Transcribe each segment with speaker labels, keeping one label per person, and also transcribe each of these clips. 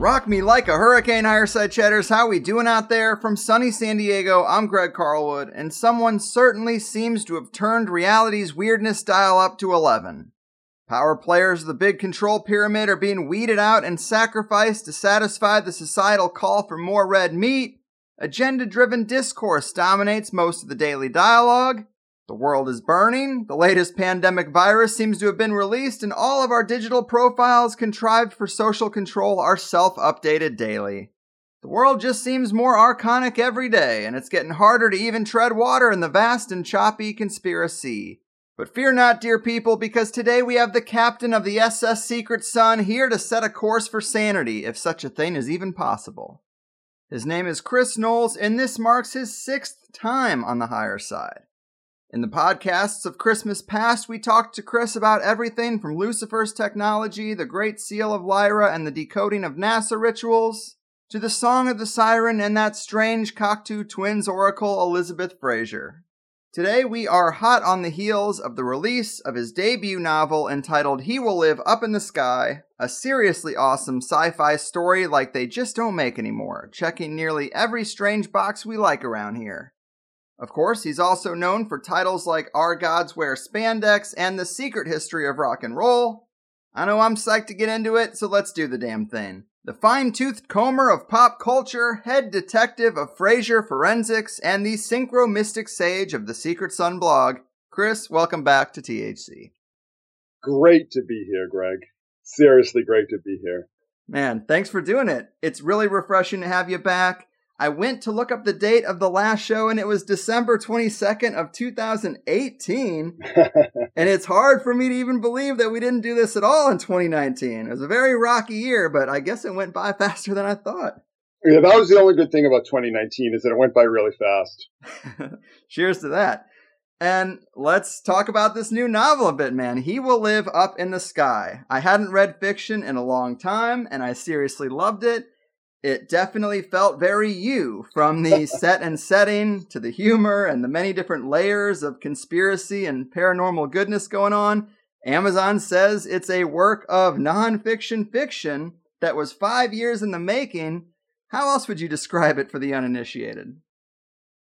Speaker 1: Rock me like a hurricane, Higherside Chatters. How we doing out there? From sunny San Diego, I'm Greg Carlwood, and someone certainly seems to have turned reality's weirdness dial up to 11. Power players of the big control pyramid are being weeded out and sacrificed to satisfy the societal call for more red meat. Agenda driven discourse dominates most of the daily dialogue. The world is burning, the latest pandemic virus seems to have been released, and all of our digital profiles contrived for social control are self updated daily. The world just seems more archonic every day, and it's getting harder to even tread water in the vast and choppy conspiracy. But fear not, dear people, because today we have the captain of the SS Secret Sun here to set a course for sanity, if such a thing is even possible. His name is Chris Knowles, and this marks his sixth time on the higher side. In the podcasts of Christmas past, we talked to Chris about everything from Lucifer's technology, the Great Seal of Lyra, and the decoding of NASA rituals, to the Song of the Siren and that strange Cocteau Twins oracle, Elizabeth Fraser. Today, we are hot on the heels of the release of his debut novel entitled He Will Live Up in the Sky, a seriously awesome sci fi story like they just don't make anymore, checking nearly every strange box we like around here. Of course, he's also known for titles like Our Gods Wear Spandex and The Secret History of Rock and Roll. I know I'm psyched to get into it, so let's do the damn thing. The fine toothed comber of pop culture, head detective of Frasier Forensics, and the synchro mystic sage of the Secret Sun blog, Chris, welcome back to THC.
Speaker 2: Great to be here, Greg. Seriously great to be here.
Speaker 1: Man, thanks for doing it. It's really refreshing to have you back. I went to look up the date of the last show and it was December 22nd of 2018. and it's hard for me to even believe that we didn't do this at all in 2019. It was a very rocky year, but I guess it went by faster than I thought.
Speaker 2: Yeah, that was the only good thing about 2019 is that it went by really fast.
Speaker 1: Cheers to that. And let's talk about this new novel a bit, man. He Will Live Up in the Sky. I hadn't read fiction in a long time, and I seriously loved it it definitely felt very you from the set and setting to the humor and the many different layers of conspiracy and paranormal goodness going on. Amazon says it's a work of nonfiction fiction that was five years in the making. How else would you describe it for the uninitiated?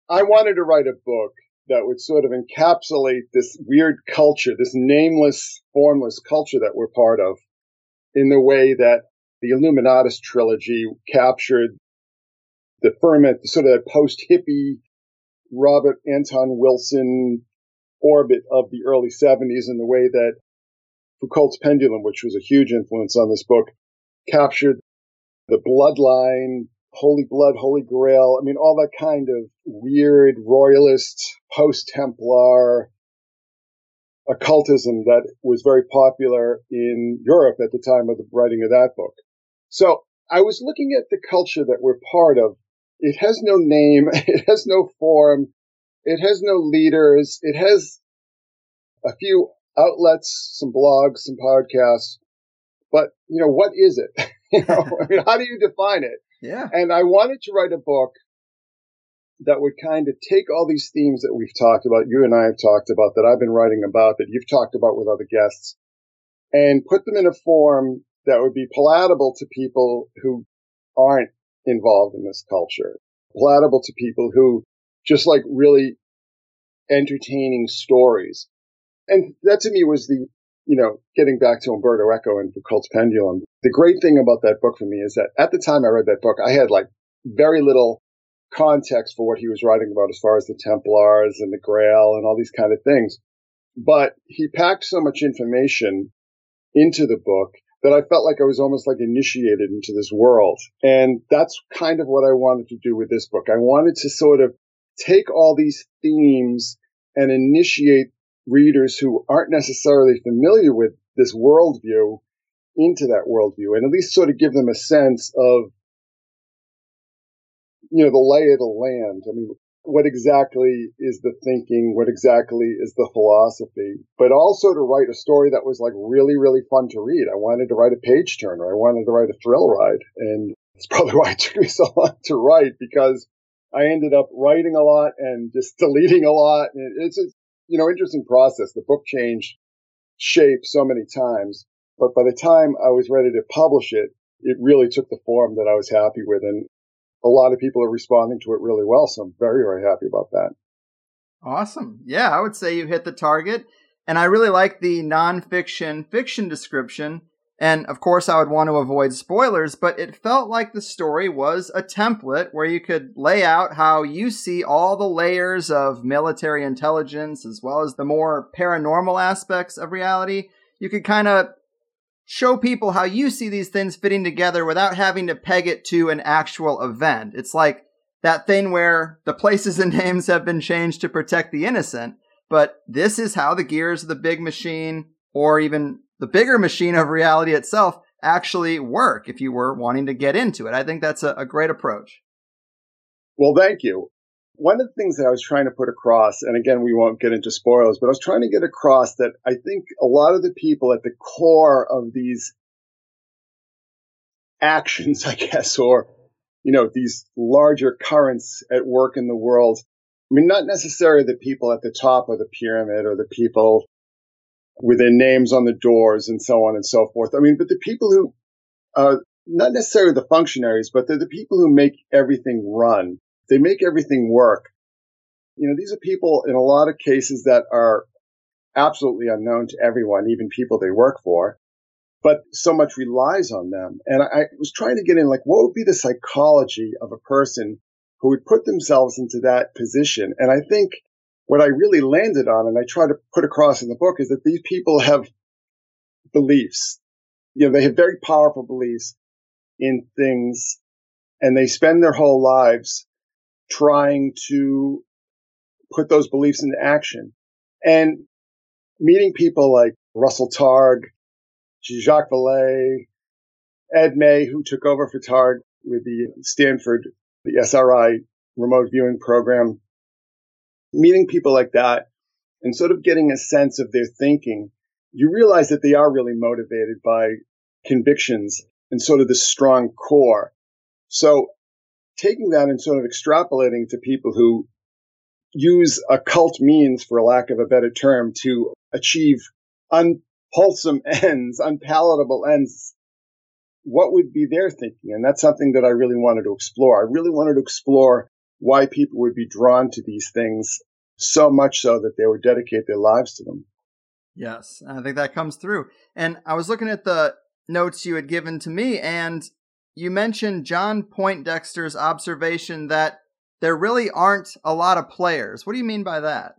Speaker 2: I wanted to write a book that would sort of encapsulate this weird culture, this nameless, formless culture that we're part of, in the way that the Illuminatus trilogy captured the ferment, sort of post hippie Robert Anton Wilson orbit of the early 70s in the way that Foucault's Pendulum, which was a huge influence on this book, captured the bloodline, holy blood, holy grail. I mean, all that kind of weird royalist, post Templar occultism that was very popular in Europe at the time of the writing of that book. So I was looking at the culture that we're part of. It has no name. It has no form. It has no leaders. It has a few outlets, some blogs, some podcasts. But, you know, what is it? You know, I mean, how do you define it?
Speaker 1: Yeah.
Speaker 2: And I wanted to write a book that would kind of take all these themes that we've talked about, you and I have talked about, that I've been writing about, that you've talked about with other guests, and put them in a form that would be palatable to people who aren't involved in this culture, palatable to people who just like really entertaining stories. And that to me was the, you know, getting back to Umberto Eco and the Foucault's Pendulum. The great thing about that book for me is that at the time I read that book, I had like very little context for what he was writing about as far as the Templars and the Grail and all these kind of things. But he packed so much information into the book that I felt like I was almost like initiated into this world. And that's kind of what I wanted to do with this book. I wanted to sort of take all these themes and initiate readers who aren't necessarily familiar with this worldview into that worldview and at least sort of give them a sense of, you know, the lay of the land. I mean, what exactly is the thinking? What exactly is the philosophy? But also to write a story that was like really, really fun to read. I wanted to write a page turner. I wanted to write a thrill ride. And it's probably why it took me so long to write because I ended up writing a lot and just deleting a lot. It's a, you know, interesting process. The book changed shape so many times, but by the time I was ready to publish it, it really took the form that I was happy with. And a lot of people are responding to it really well. So I'm very, very happy about that.
Speaker 1: Awesome. Yeah, I would say you hit the target. And I really like the nonfiction fiction description. And of course, I would want to avoid spoilers, but it felt like the story was a template where you could lay out how you see all the layers of military intelligence as well as the more paranormal aspects of reality. You could kind of show people how you see these things fitting together without having to peg it to an actual event. It's like that thing where the places and names have been changed to protect the innocent, but this is how the gears of the big machine or even the bigger machine of reality itself actually work if you were wanting to get into it. I think that's a, a great approach.
Speaker 2: Well, thank you one of the things that I was trying to put across, and again, we won't get into spoilers, but I was trying to get across that I think a lot of the people at the core of these actions, I guess, or, you know, these larger currents at work in the world, I mean, not necessarily the people at the top of the pyramid or the people with their names on the doors and so on and so forth. I mean, but the people who, uh, not necessarily the functionaries, but they're the people who make everything run they make everything work. You know, these are people in a lot of cases that are absolutely unknown to everyone, even people they work for, but so much relies on them. And I, I was trying to get in like, what would be the psychology of a person who would put themselves into that position? And I think what I really landed on and I try to put across in the book is that these people have beliefs. You know, they have very powerful beliefs in things and they spend their whole lives trying to put those beliefs into action. And meeting people like Russell Targ, Jacques Vallée, Ed May, who took over for Targ with the Stanford, the SRI remote viewing program, meeting people like that and sort of getting a sense of their thinking, you realize that they are really motivated by convictions and sort of this strong core. So taking that and sort of extrapolating to people who use occult means, for lack of a better term, to achieve unwholesome ends, unpalatable ends, what would be their thinking? And that's something that I really wanted to explore. I really wanted to explore why people would be drawn to these things so much so that they would dedicate their lives to them.
Speaker 1: Yes, I think that comes through. And I was looking at the notes you had given to me, and you mentioned John Poindexter's observation that there really aren't a lot of players. What do you mean by that?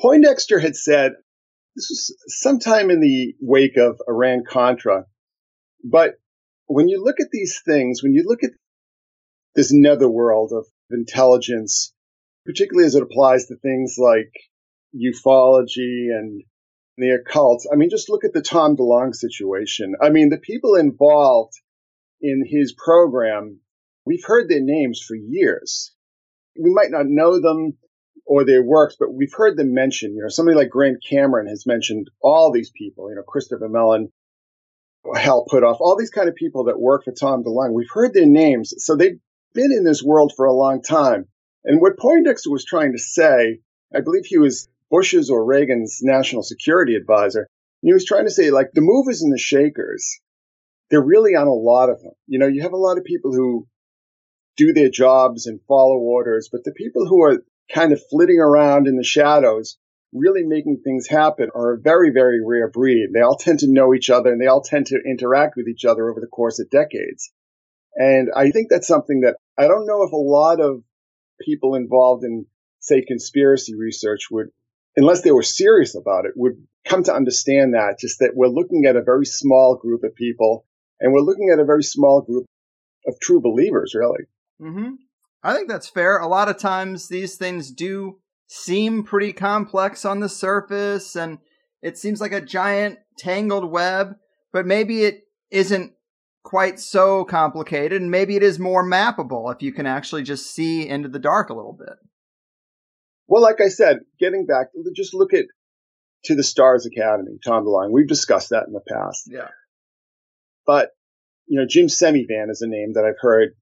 Speaker 2: Poindexter had said this was sometime in the wake of Iran Contra, but when you look at these things, when you look at this netherworld of intelligence, particularly as it applies to things like ufology and the occult, I mean, just look at the Tom DeLonge situation. I mean, the people involved in his program, we've heard their names for years. We might not know them or their works, but we've heard them mentioned. You know, somebody like Grant Cameron has mentioned all these people, you know, Christopher Mellon. Hal Puthoff, all these kind of people that work for Tom DeLonge. We've heard their names. So they've been in this world for a long time. And what Poindexter was trying to say, I believe he was Bush's or Reagan's national security advisor. He was trying to say, like, the movers and the shakers, they're really on a lot of them. You know, you have a lot of people who do their jobs and follow orders, but the people who are kind of flitting around in the shadows, really making things happen, are a very, very rare breed. They all tend to know each other and they all tend to interact with each other over the course of decades. And I think that's something that I don't know if a lot of people involved in, say, conspiracy research would, unless they were serious about it, would come to understand that just that we're looking at a very small group of people and we're looking at a very small group of true believers, really.
Speaker 1: Mm-hmm. I think that's fair. A lot of times these things do seem pretty complex on the surface and it seems like a giant tangled web, but maybe it isn't quite so complicated and maybe it is more mappable if you can actually just see into the dark a little bit.
Speaker 2: Well, like I said, getting back, to just look at to the Stars Academy, Tom DeLonge. We've discussed that in the past.
Speaker 1: Yeah.
Speaker 2: But, you know, Jim Semivan is a name that I've heard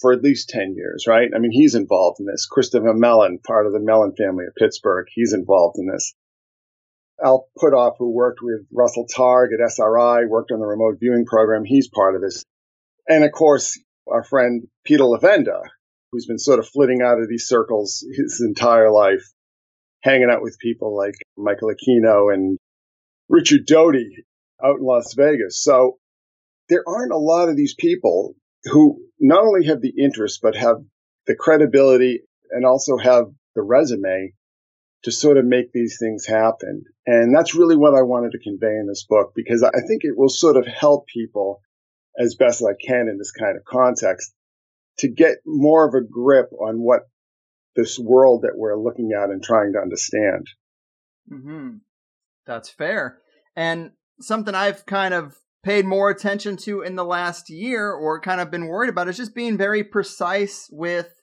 Speaker 2: for at least 10 years, right? I mean, he's involved in this. Christopher Mellon, part of the Mellon family of Pittsburgh, he's involved in this. Al Puthoff, who worked with Russell Targ at SRI, worked on the remote viewing program, he's part of this. And of course, our friend Peter Levenda, who's been sort of flitting out of these circles his entire life, hanging out with people like Michael Aquino and Richard Doty out in Las Vegas. So there aren't a lot of these people who not only have the interest, but have the credibility and also have the resume to sort of make these things happen. And that's really what I wanted to convey in this book because I think it will sort of help people as best as I can in this kind of context to get more of a grip on what this world that we're looking at and trying to understand.
Speaker 1: Mm-hmm. That's fair. And something I've kind of paid more attention to in the last year or kind of been worried about is just being very precise with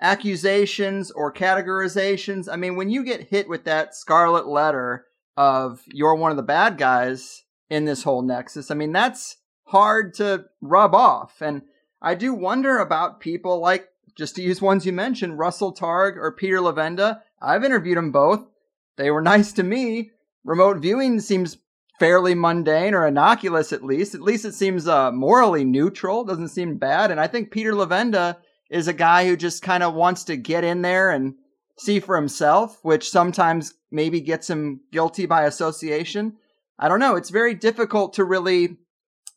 Speaker 1: accusations or categorizations. I mean, when you get hit with that scarlet letter of you're one of the bad guys in this whole nexus, I mean, that's hard to rub off. And I do wonder about people like, just to use ones you mentioned, Russell Targ or Peter Levenda. I've interviewed them both. They were nice to me. Remote viewing seems fairly mundane or innocuous at least. At least it seems uh, morally neutral, doesn't seem bad. And I think Peter Levenda is a guy who just kind of wants to get in there and see for himself, which sometimes maybe gets him guilty by association. I don't know. It's very difficult to really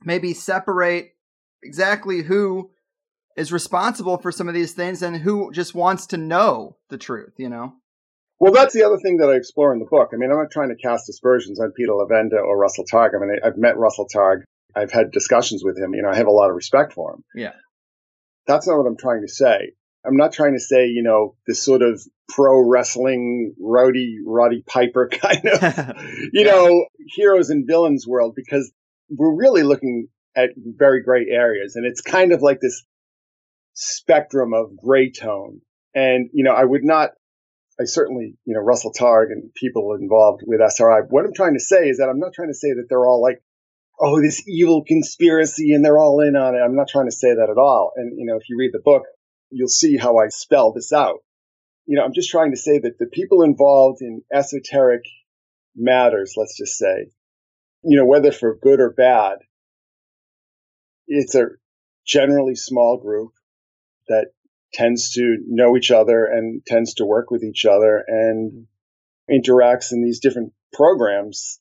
Speaker 1: maybe separate exactly who is responsible for some of these things and who just wants to know the truth, you know?
Speaker 2: Well, that's the other thing that I explore in the book. I mean, I'm not trying to cast aspersions on Peter Levenda or Russell Targ. I mean, I've met Russell Targ. I've had discussions with him. You know, I have a lot of respect for him.
Speaker 1: Yeah.
Speaker 2: That's not what I'm trying to say. I'm not trying to say, you know, this sort of pro wrestling rowdy Roddy Piper kind of, you know, heroes and villains world because we're really looking at very gray areas and it's kind of like this spectrum of gray tone. And, you know, I would not I certainly, you know, Russell Targ and people involved with SRI. What I'm trying to say is that I'm not trying to say that they're all like, oh, this evil conspiracy and they're all in on it. I'm not trying to say that at all. And, you know, if you read the book, you'll see how I spell this out. You know, I'm just trying to say that the people involved in esoteric matters, let's just say, you know, whether for good or bad, it's a generally small group that tends to know each other and tends to work with each other and interacts in these different programs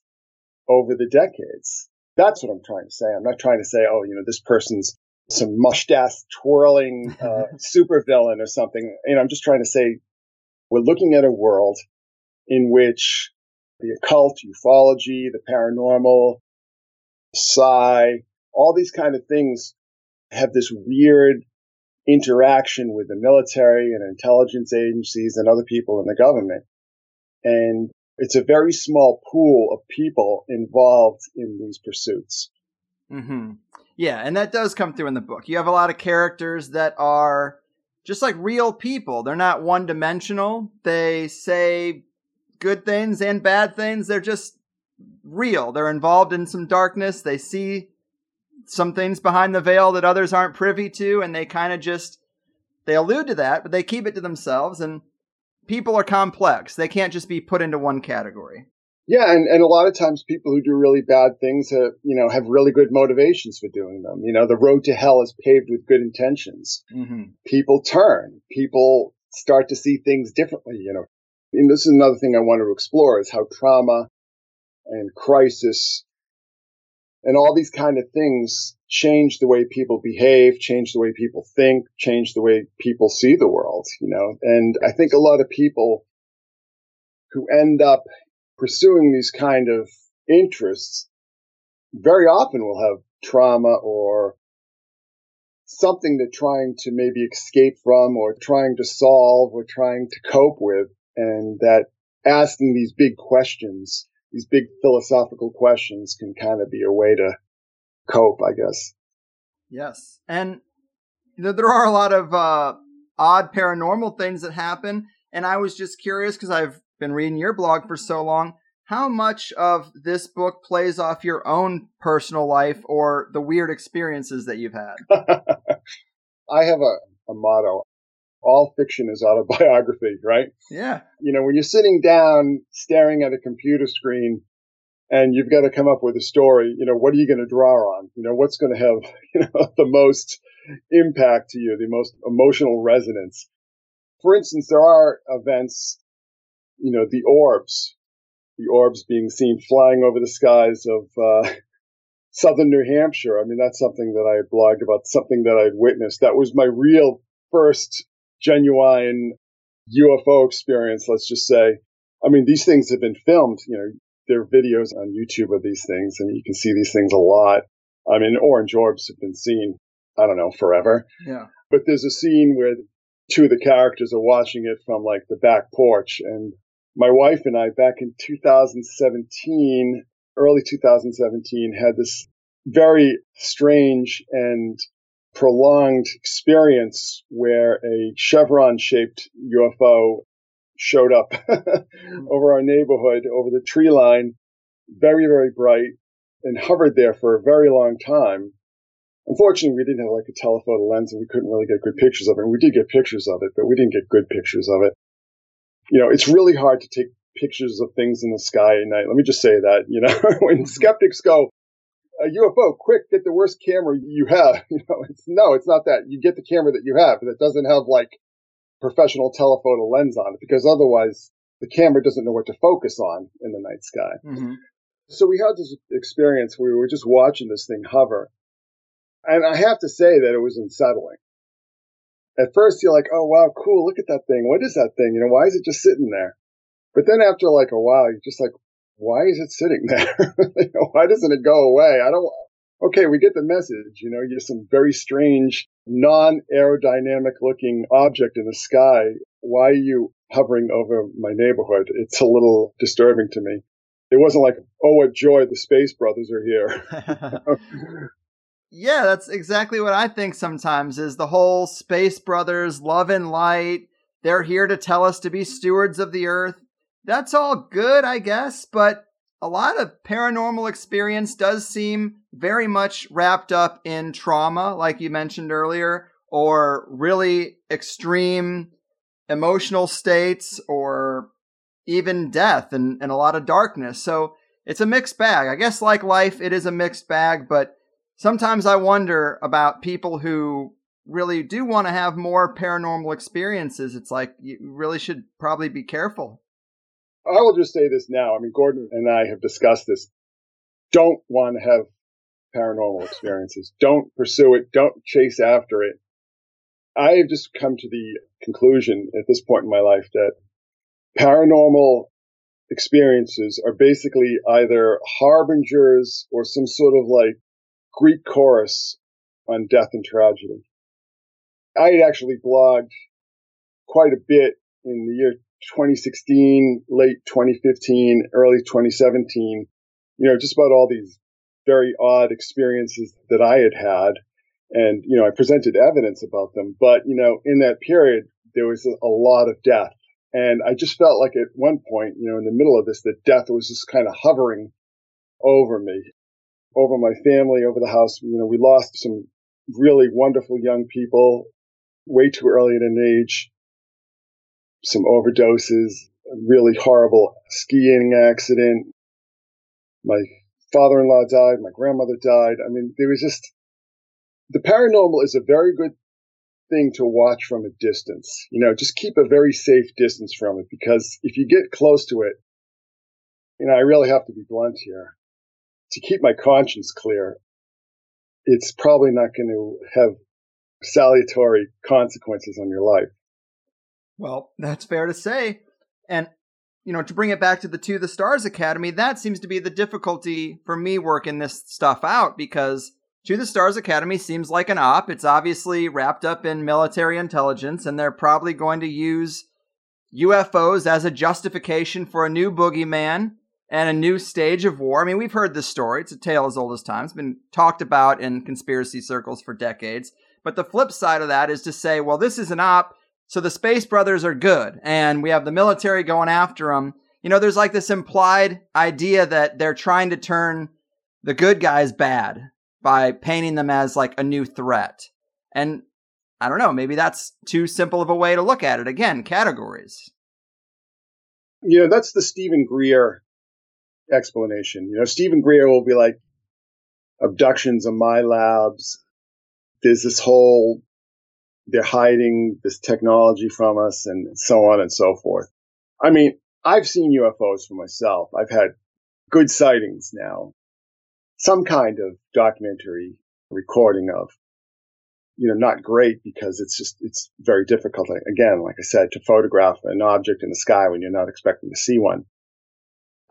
Speaker 2: over the decades. That's what I'm trying to say. I'm not trying to say, oh, you know, this person's some mustache twirling uh, supervillain or something. You know, I'm just trying to say we're looking at a world in which the occult, ufology, the paranormal, psi, all these kind of things have this weird interaction with the military and intelligence agencies and other people in the government. And it's a very small pool of people involved in these pursuits.
Speaker 1: Mm-hmm. Yeah, and that does come through in the book. You have a lot of characters that are just like real people. They're not one dimensional. They say good things and bad things. They're just real. They're involved in some darkness. They see some things behind the veil that others aren't privy to, and they kind of just they allude to that, but they keep it to themselves. And people are complex; they can't just be put into one category.
Speaker 2: Yeah, and, and a lot of times people who do really bad things have, you know, have really good motivations for doing them. You know, the road to hell is paved with good intentions. Mm-hmm. People turn. People start to see things differently, you know. And this is another thing I want to explore is how trauma and crisis and all these kind of things change the way people behave, change the way people think, change the way people see the world, you know. And I think a lot of people who end up pursuing these kind of interests very often will have trauma or something they're trying to maybe escape from or trying to solve or trying to cope with. And that asking these big questions, these big philosophical questions can kind of be a way to cope, I guess.
Speaker 1: Yes. And there are a lot of uh, odd paranormal things that happen. And I was just curious because I've been reading your blog for so long. How much of this book plays off your own personal life or the weird experiences that you've had?
Speaker 2: I have a, a motto all fiction is autobiography, right?
Speaker 1: Yeah.
Speaker 2: You know, when you're sitting down staring at a computer screen and you've got to come up with a story, you know, what are you going to draw on? You know, what's going to have, you know, the most impact to you, the most emotional resonance? For instance, there are events you know, the orbs, the orbs being seen flying over the skies of uh, southern New Hampshire. I mean, that's something that I blogged about, something that I'd witnessed. That was my real first genuine UFO experience, let's just say. I mean, these things have been filmed, you know, there are videos on YouTube of these things, and you can see these things a lot. I mean, orange orbs have been seen, I don't know, forever.
Speaker 1: Yeah.
Speaker 2: But there's a scene where two of the characters are watching it from like the back porch, and my wife and I back in 2017, early 2017, had this very strange and prolonged experience where a chevron shaped UFO showed up over our neighborhood, over the tree line, very, very bright, and hovered there for a very long time. Unfortunately, we didn't have like a telephoto lens and we couldn't really get good pictures of it. We did get pictures of it, but we didn't get good pictures of it you know, it's really hard to take pictures of things in the sky at night. Let me just say that, you know, when mm-hmm. skeptics go, a UFO, quick, get the worst camera you have. You know, it's no, it's not that. You get the camera that you have that doesn't have like professional telephoto lens on it because otherwise the camera doesn't know what to focus on in the night sky. Mm-hmm. So we had this experience where we were just watching this thing hover. And I have to say that it was unsettling at first you're like, oh wow, cool, look at that thing. What is that thing? You know, why is it just sitting there? But then after like a while, you're just like, why is it sitting there? you know, why doesn't it go away? I don't. Okay, we get the message. You know, you're some very strange, non-aerodynamic looking object in the sky. Why are you hovering over my neighborhood? It's a little disturbing to me. It wasn't like, oh, what joy, the Space Brothers are here.
Speaker 1: Yeah, that's exactly what I think sometimes is the whole Space Brothers, love and light. They're here to tell us to be stewards of the earth. That's all good, I guess, but a lot of paranormal experience does seem very much wrapped up in trauma, like you mentioned earlier, or really extreme emotional states, or even death and, and a lot of darkness. So it's a mixed bag. I guess, like life, it is a mixed bag, but sometimes I wonder about people who really do want to have more paranormal experiences. It's like you really should probably be careful.
Speaker 2: I will just say this now. I mean, Gordon and I have discussed this. Don't want to have paranormal experiences. Don't pursue it. Don't chase after it. I have just come to the conclusion at this point in my life that paranormal experiences are basically either harbingers or some sort of like Greek chorus on death and tragedy. I had actually blogged quite a bit in the year 2016, late 2015, early 2017, you know, just about all these very odd experiences that I had had. And, you know, I presented evidence about them. But, you know, in that period, there was a, lot of death. And I just felt like at one point, you know, in the middle of this, that death was just kind of hovering over me, over my family, over the house. You know, we lost some really wonderful young people way too early at an age, some overdoses, a really horrible skiing accident. My father-in-law died. My grandmother died. I mean, there was just, the paranormal is a very good thing to watch from a distance. You know, just keep a very safe distance from it because if you get close to it, you know, I really have to be blunt here. To keep my conscience clear, it's probably not going to have salutary consequences on your life.
Speaker 1: Well, that's fair to say. And, you know, to bring it back to the To the Stars Academy, that seems to be the difficulty for me working this stuff out because To the Stars Academy seems like an op. It's obviously wrapped up in military intelligence, and they're probably going to use UFOs as a justification for a new boogeyman and a new stage of war. I mean, we've heard this story. It's a tale as old as time. It's been talked about in conspiracy circles for decades. But the flip side of that is to say, well, this is an op, so the Space Brothers are good, and we have the military going after them. You know, there's like this implied idea that they're trying to turn the good guys bad by painting them as like a new threat. And I don't know, maybe that's too simple of a way to look at it. Again, categories.
Speaker 2: You know, that's the Steven Greer explanation. You know, Steven Greer will be like, abductions of my labs, there's this whole they're hiding this technology from us and so on and so forth. I mean, I've seen UFOs for myself. I've had good sightings now, some kind of documentary recording of, you know, not great because it's just, it's very difficult. Again, like I said, to photograph an object in the sky when you're not expecting to see one.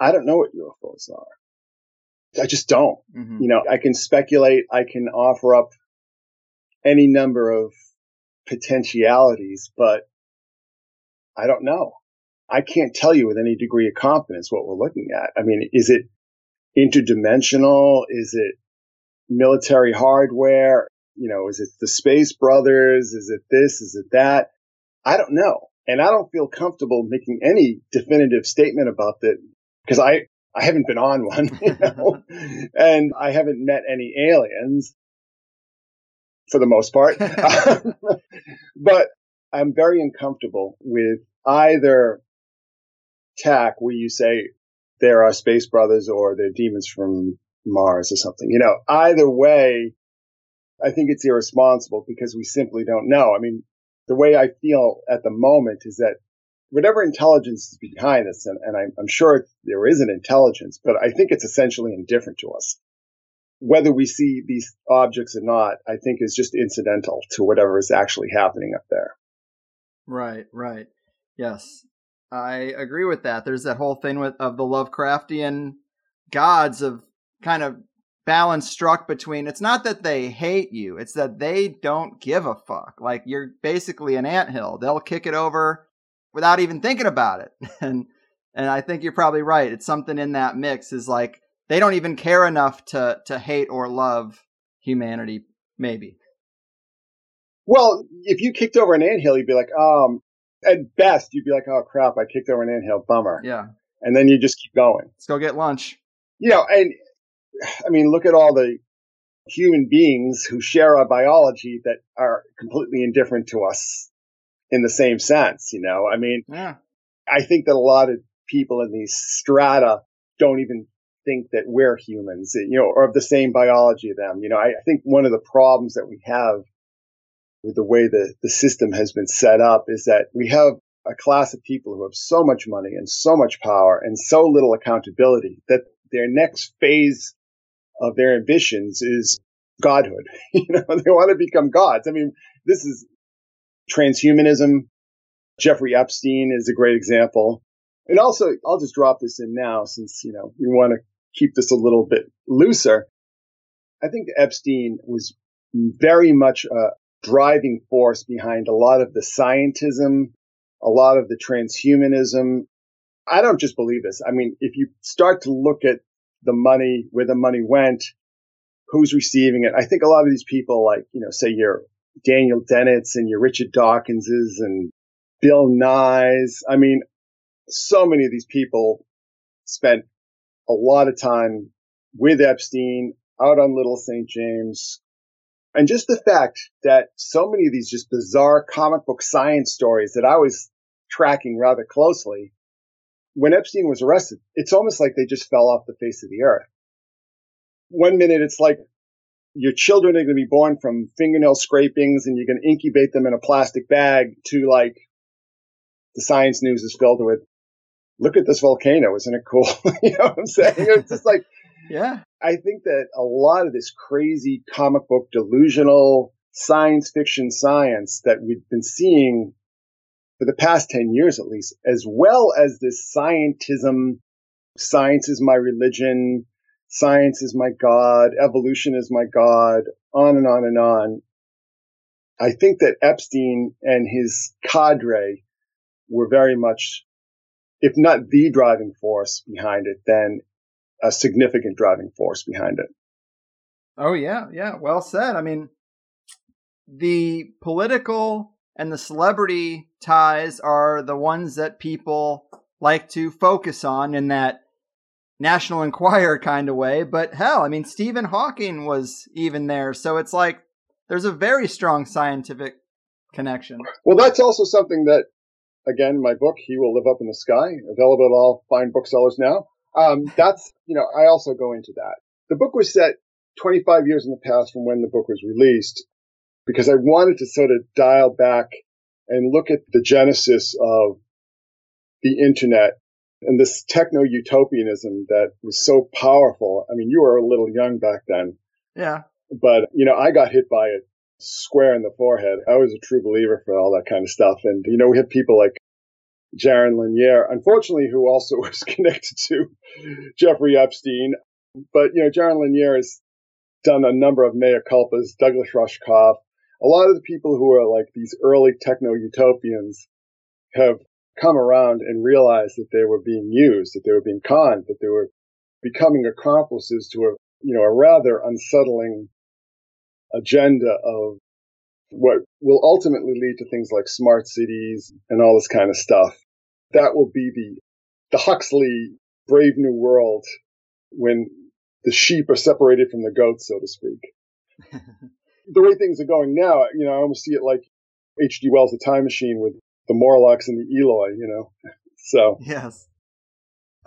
Speaker 2: I don't know what UFOs are. I just don't. Mm-hmm. You know, I can speculate. I can offer up any number of potentialities, but I don't know. I can't tell you with any degree of confidence what we're looking at. I mean, is it interdimensional? Is it military hardware? You know, is it the Space Brothers? Is it this? Is it that? I don't know. And I don't feel comfortable making any definitive statement about that because I, I haven't been on one, you know, and I haven't met any aliens for the most part. but I'm very uncomfortable with either tack where you say there are space brothers or they're demons from Mars or something. You know, either way, I think it's irresponsible because we simply don't know. I mean, the way I feel at the moment is that whatever intelligence is behind this, and, and I'm, I'm sure there is an intelligence, but I think it's essentially indifferent to us whether we see these objects or not, I think is just incidental to whatever is actually happening up there.
Speaker 1: Right, right. Yes. I agree with that. There's that whole thing with of the Lovecraftian gods of kind of balance struck between it's not that they hate you, it's that they don't give a fuck. Like you're basically an anthill. They'll kick it over without even thinking about it. And and I think you're probably right. It's something in that mix is like they don't even care enough to to hate or love humanity. Maybe.
Speaker 2: Well, if you kicked over an anthill, you'd be like, um, at best, you'd be like, oh crap, I kicked over an anthill, bummer.
Speaker 1: Yeah.
Speaker 2: And then you just keep going.
Speaker 1: Let's go get lunch.
Speaker 2: You know, and I mean, look at all the human beings who share our biology that are completely indifferent to us in the same sense. You know, I mean,
Speaker 1: yeah.
Speaker 2: I think that a lot of people in these strata don't even think that we're humans, you know, or of the same biology of them. You know, I, I think one of the problems that we have with the way the, the system has been set up is that we have a class of people who have so much money and so much power and so little accountability that their next phase of their ambitions is godhood. you know, they want to become gods. I mean, this is transhumanism. Jeffrey Epstein is a great example. And also, I'll just drop this in now since, you know, we want to keep this a little bit looser. I think Epstein was very much a driving force behind a lot of the scientism, a lot of the transhumanism. I don't just believe this. I mean, if you start to look at the money, where the money went, who's receiving it, I think a lot of these people, like, you know, say your Daniel Dennett's and your Richard Dawkinses and Bill Nye's. I mean, so many of these people spent a lot of time with Epstein out on Little St. James. And just the fact that so many of these just bizarre comic book science stories that I was tracking rather closely, when Epstein was arrested, it's almost like they just fell off the face of the earth. One minute it's like your children are going to be born from fingernail scrapings and you're going to incubate them in a plastic bag to like the science news is filled with look at this volcano isn't it cool? You know what i'm saying? It's just like
Speaker 1: yeah.
Speaker 2: I think that a lot of this crazy comic book delusional science fiction science that we've been seeing for the past 10 years at least as well as this scientism science is my religion science is my God, evolution is my God, on and on and on. I think that Epstein and his cadre were very much, if not the driving force behind it, then a significant driving force behind it.
Speaker 1: Oh, yeah, yeah. Well said. I mean, the political and the celebrity ties are the ones that people like to focus on in that National Enquirer kind of way. But hell, I mean, Stephen Hawking was even there. So it's like there's a very strong scientific connection.
Speaker 2: Well, that's also something that, again, my book, He Will Live Up in the Sky, available at all fine booksellers now. Um, that's, you know, I also go into that. The book was set 25 years in the past from when the book was released because I wanted to sort of dial back and look at the genesis of the internet and this techno utopianism that was so powerful. I mean, you were a little young back then.
Speaker 1: Yeah.
Speaker 2: But, you know, I got hit by it square in the forehead. I was a true believer for all that kind of stuff. And, you know, we had people like Jaron Lanier, unfortunately, who also was connected to Jeffrey Epstein. But, you know, Jaron Lanier has done a number of mea culpas, Douglas Rushkoff. A lot of the people who are like these early techno utopians have come around and realized that they were being used, that they were being conned, that they were becoming accomplices to a, you know, a rather unsettling agenda of what will ultimately lead to things like smart cities and all this kind of stuff. That will be the, the Huxley Brave New World when the sheep are separated from the goats, so to speak. the way things are going now, you know, I almost see it like H.G. Wells' The Time Machine with the Morlocks and the Eloi, you know. So
Speaker 1: yes,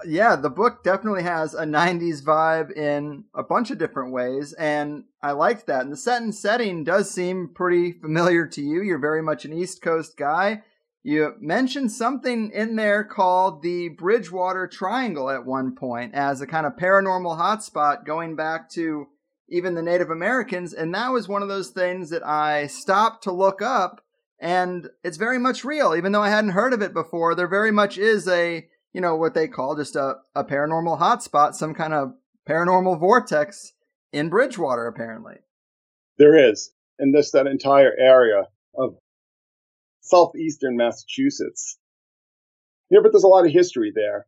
Speaker 1: yeah, the book definitely has a '90s vibe in a bunch of different ways, and I liked that. And the set and setting does seem pretty familiar to you. You're very much an East Coast guy. You mentioned something in there called the Bridgewater Triangle at one point as a kind of paranormal hotspot going back to even the Native Americans. And that was one of those things that I stopped to look up and it's very much real. Even though I hadn't heard of it before, there very much is a you know what they call just a, a paranormal hotspot, some kind of paranormal vortex in Bridgewater, apparently.
Speaker 2: There is, and this that entire area of southeastern Massachusetts. Know, but there's a lot of history there.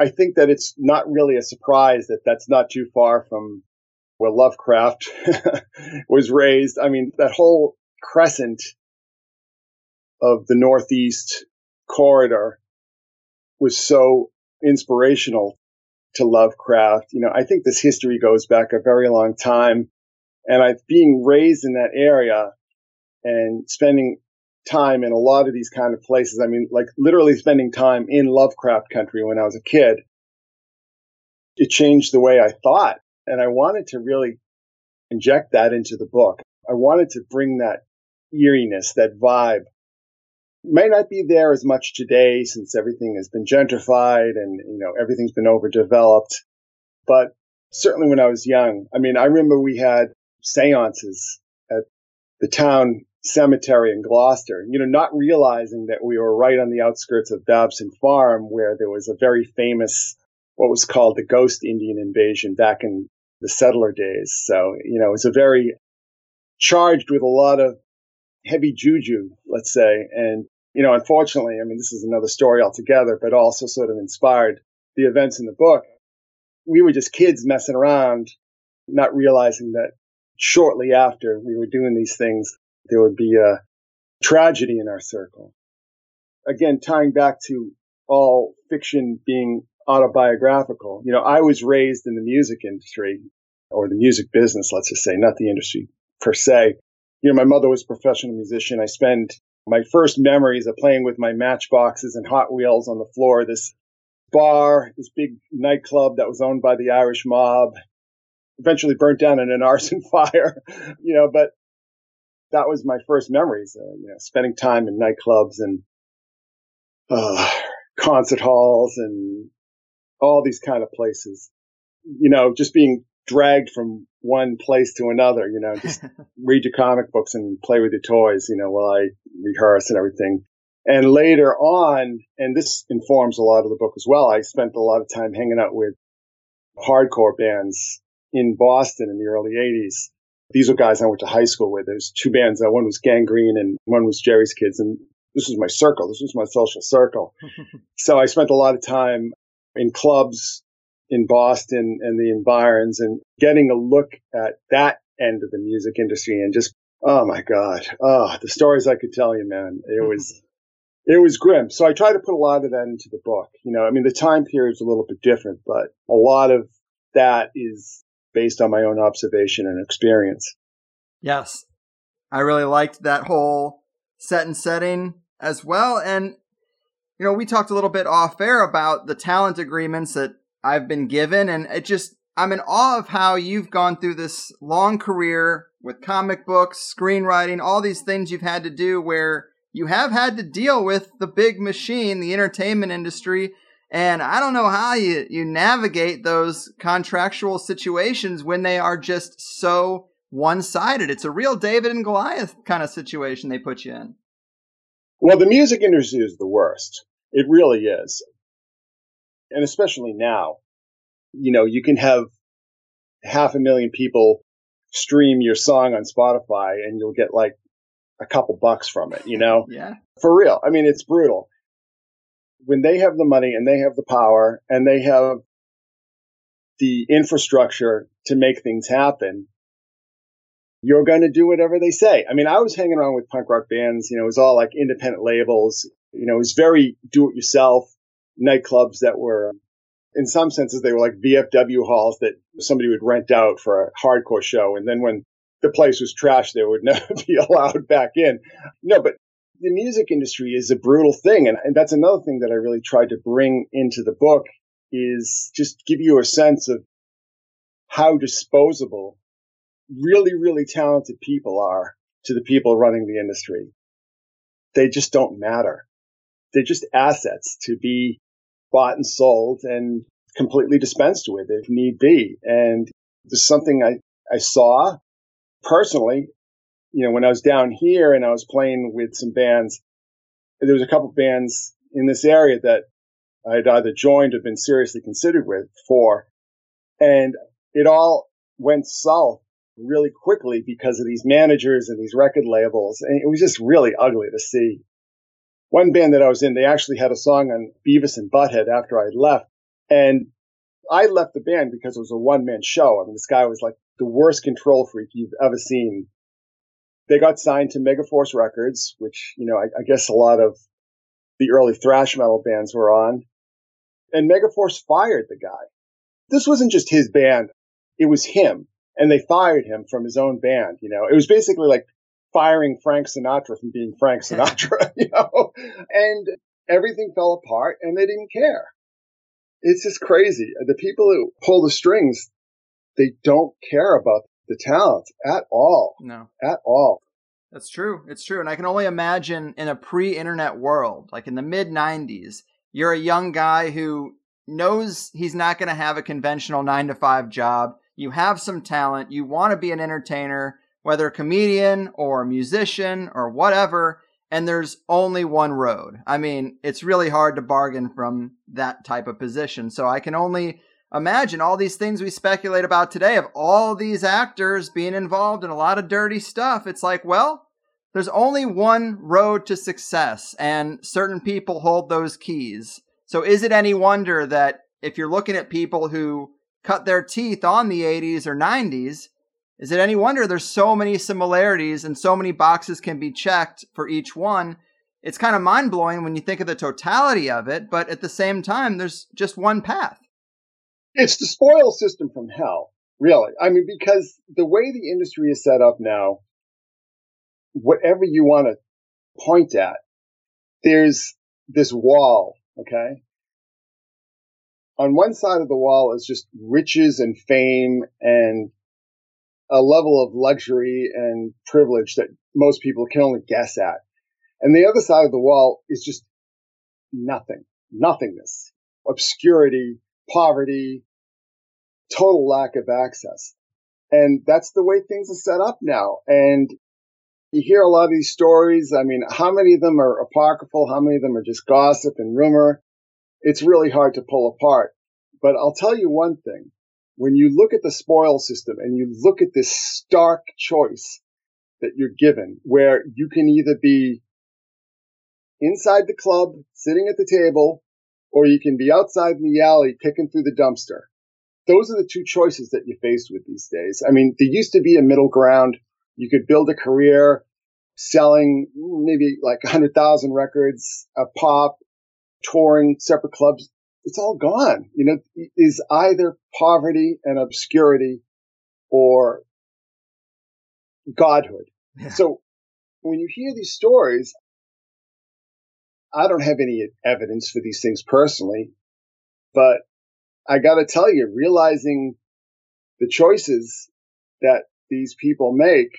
Speaker 2: I think that it's not really a surprise that that's not too far from where Lovecraft was raised. I mean, that whole crescent of the Northeast corridor was so inspirational to Lovecraft. You know, I think this history goes back a very long time. And I've being raised in that area and spending time in a lot of these kind of places, I mean, like literally spending time in Lovecraft country when I was a kid, it changed the way I thought. And I wanted to really inject that into the book. I wanted to bring that eeriness, that vibe may not be there as much today since everything has been gentrified and you know everything's been overdeveloped but certainly when i was young i mean i remember we had seances at the town cemetery in gloucester you know not realizing that we were right on the outskirts of babson farm where there was a very famous what was called the ghost indian invasion back in the settler days so you know it was a very charged with a lot of heavy juju, let's say. And, you know, unfortunately, I mean, this is another story altogether, but also sort of inspired the events in the book. We were just kids messing around, not realizing that shortly after we were doing these things, there would be a tragedy in our circle. Again, tying back to all fiction being autobiographical. You know, I was raised in the music industry or the music business, let's just say, not the industry per se. You know, my mother was a professional musician. I spent my first memories of playing with my matchboxes and Hot Wheels on the floor this bar, this big nightclub that was owned by the Irish mob, eventually burnt down in an arson fire, you know, but that was my first memories, uh, you know, spending time in nightclubs and uh, concert halls and all these kind of places. You know, just being dragged from one place to another, you know, just read your comic books and play with your toys, you know, while I rehearse and everything. And later on, and this informs a lot of the book as well, I spent a lot of time hanging out with hardcore bands in Boston in the early 80s. These were guys I went to high school with. There's two bands. One was Gang Green and one was Jerry's Kids. And this was my circle. This was my social circle. so I spent a lot of time in clubs in Boston and the environs and getting a look at that end of the music industry and just, oh my God. Oh, the stories I could tell you, man. It mm-hmm. was, it was grim. So I try to put a lot of that into the book. You know, I mean, the time period is a little bit different, but a lot of that is based on my own observation and experience.
Speaker 1: Yes. I really liked that whole set and setting as well. And, you know, we talked a little bit off air about the talent agreements that I've been given. And it just, I'm in awe of how you've gone through this long career with comic books, screenwriting, all these things you've had to do where you have had to deal with the big machine, the entertainment industry. And I don't know how you, you navigate those contractual situations when they are just so one sided. It's a real David and Goliath kind of situation they put you in.
Speaker 2: Well, the music industry is the worst. It really is. And especially now, you know, you can have half a million people stream your song on Spotify and you'll get like a couple bucks from it, you know?
Speaker 1: yeah.
Speaker 2: For real. I mean, it's brutal. When they have the money and they have the power and they have the infrastructure to make things happen, you're going to do whatever they say. I mean, I was hanging around with punk rock bands, you know, it was all like independent labels, you know, it was very do it yourself nightclubs that were, in some senses, they were like VFW halls that somebody would rent out for a hardcore show. And then when the place was trashed, they would never be allowed back in. No, but the music industry is a brutal thing. And, and that's another thing that I really tried to bring into the book is just give you a sense of how disposable really, really talented people are to the people running the industry. They just don't matter. They're just assets to be bought and sold and completely dispensed with if need be. And there's something I, I saw personally, you know, when I was down here and I was playing with some bands, there was a couple bands in this area that I had either joined or been seriously considered with for. And it all went south really quickly because of these managers and these record labels. And it was just really ugly to see. One band that I was in, they actually had a song on Beavis and Butthead after I left. And I left the band because it was a one man show. I mean, this guy was like the worst control freak you've ever seen. They got signed to Megaforce Records, which, you know, I, I guess a lot of the early thrash metal bands were on. And Megaforce fired the guy. This wasn't just his band. It was him. And they fired him from his own band. You know, it was basically like firing Frank Sinatra from being Frank Sinatra, you know, and everything fell apart and they didn't care. It's just crazy. The people who pull the strings, they don't care about the talent at all.
Speaker 1: No.
Speaker 2: At all.
Speaker 1: That's true. It's true. And I can only imagine in a pre internet world, like in the mid 90s, you're a young guy who knows he's not going to have a conventional nine to five job. You have some talent. You want to be an entertainer whether comedian or musician or whatever, and there's only one road. I mean, it's really hard to bargain from that type of position. So I can only imagine all these things we speculate about today of all these actors being involved in a lot of dirty stuff. It's like, well, there's only one road to success, and certain people hold those keys. So is it any wonder that if you're looking at people who cut their teeth on the 80s or 90s, is it any wonder there's so many similarities and so many boxes can be checked for each one? it's kind of mind blowing when you think of the totality of it, but at the same time, there's just one path.
Speaker 2: It's the spoil system from hell, really. I mean, because the way the industry is set up now, whatever you want to point at, there's this wall, okay? On one side of the wall is just riches and fame and a level of luxury and privilege that most people can only guess at. And the other side of the wall is just nothing, nothingness, obscurity, poverty, total lack of access. And that's the way things are set up now. And you hear a lot of these stories. I mean, how many of them are apocryphal? How many of them are just gossip and rumor? It's really hard to pull apart. But I'll tell you one thing. When you look at the spoil system and you look at this stark choice that you're given, where you can either be inside the club, sitting at the table, or you can be outside in the alley picking through the dumpster. Those are the two choices that you're faced with these days. I mean, there used to be a middle ground. You could build a career selling maybe like 100,000 records, a pop, touring separate clubs. It's all gone. You know, is either poverty and obscurity or godhood. Yeah. So when you hear these stories, I don't have any evidence for these things personally, but I got to tell you, realizing the choices that these people make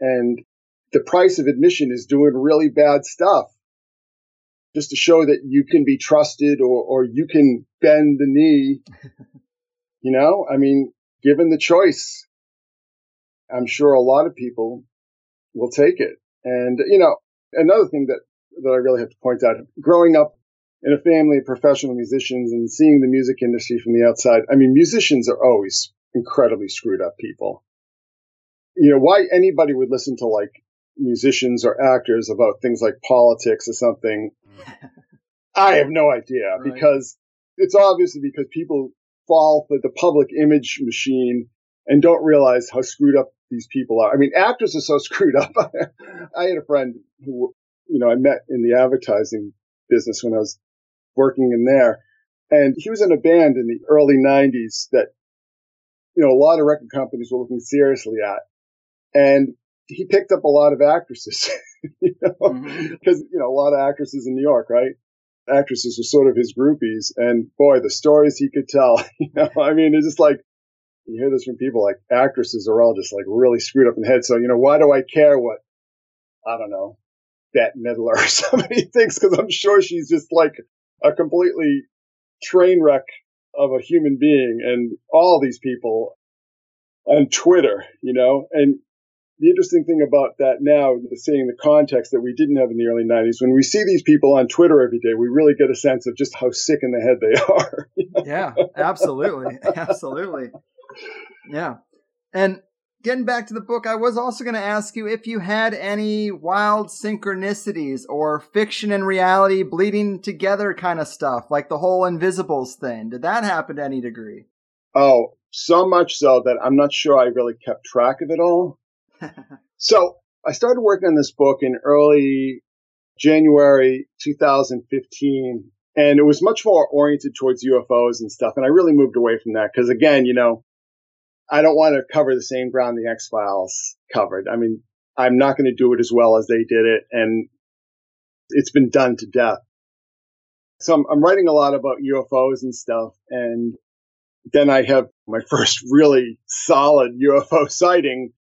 Speaker 2: and the price of admission is doing really bad stuff just to show that you can be trusted or, or you can bend the knee. you know, I mean, given the choice, I'm sure a lot of people will take it. And, you know, another thing that that I really have to point out. Growing up in a family of professional musicians and seeing the music industry from the outside, I mean, musicians are always incredibly screwed up people. You know, why anybody would listen to like musicians or actors about things like politics or something, I have no idea right. because it's obviously because people fall for the public image machine and don't realize how screwed up these people are. I mean, actors are so screwed up. I had a friend who you know, I met in the advertising business when I was working in there. And he was in a band in the early 90s that, you know, a lot of record companies were looking seriously at. And he picked up a lot of actresses, you know, because, mm-hmm. you know, a lot of actresses in New York, right? Actresses were sort of his groupies. And boy, the stories he could tell, you know, I mean, it's just like, you hear this from people like actresses are all just like really screwed up in the head. So, you know, why do I care what, I don't know, Bette Midler or somebody thinks because I'm sure she's just like a completely train wreck of a human being and all these people on Twitter, you know, and the interesting thing about that now, seeing the context that we didn't have in the early 90s, when we see these people on Twitter every day, we really get a sense of just how sick in the head they are.
Speaker 1: yeah, absolutely. Absolutely. Yeah. And getting back to the book, I was also going to ask you if you had any wild synchronicities or fiction and reality bleeding together kind of stuff, like the whole Invisibles thing. Did that happen to any degree?
Speaker 2: Oh, so much so that I'm not sure I really kept track of it all. So I started working on this book in early January 2015. And it was much more oriented towards UFOs and stuff. And I really moved away from that because again, you know, I don't want to cover the same ground the X Files covered. I mean, I'm not going to do it as well as they did it, and it's been done to death. So I'm, I'm writing a lot about UFOs and stuff, and then I have my first really solid UFO sighting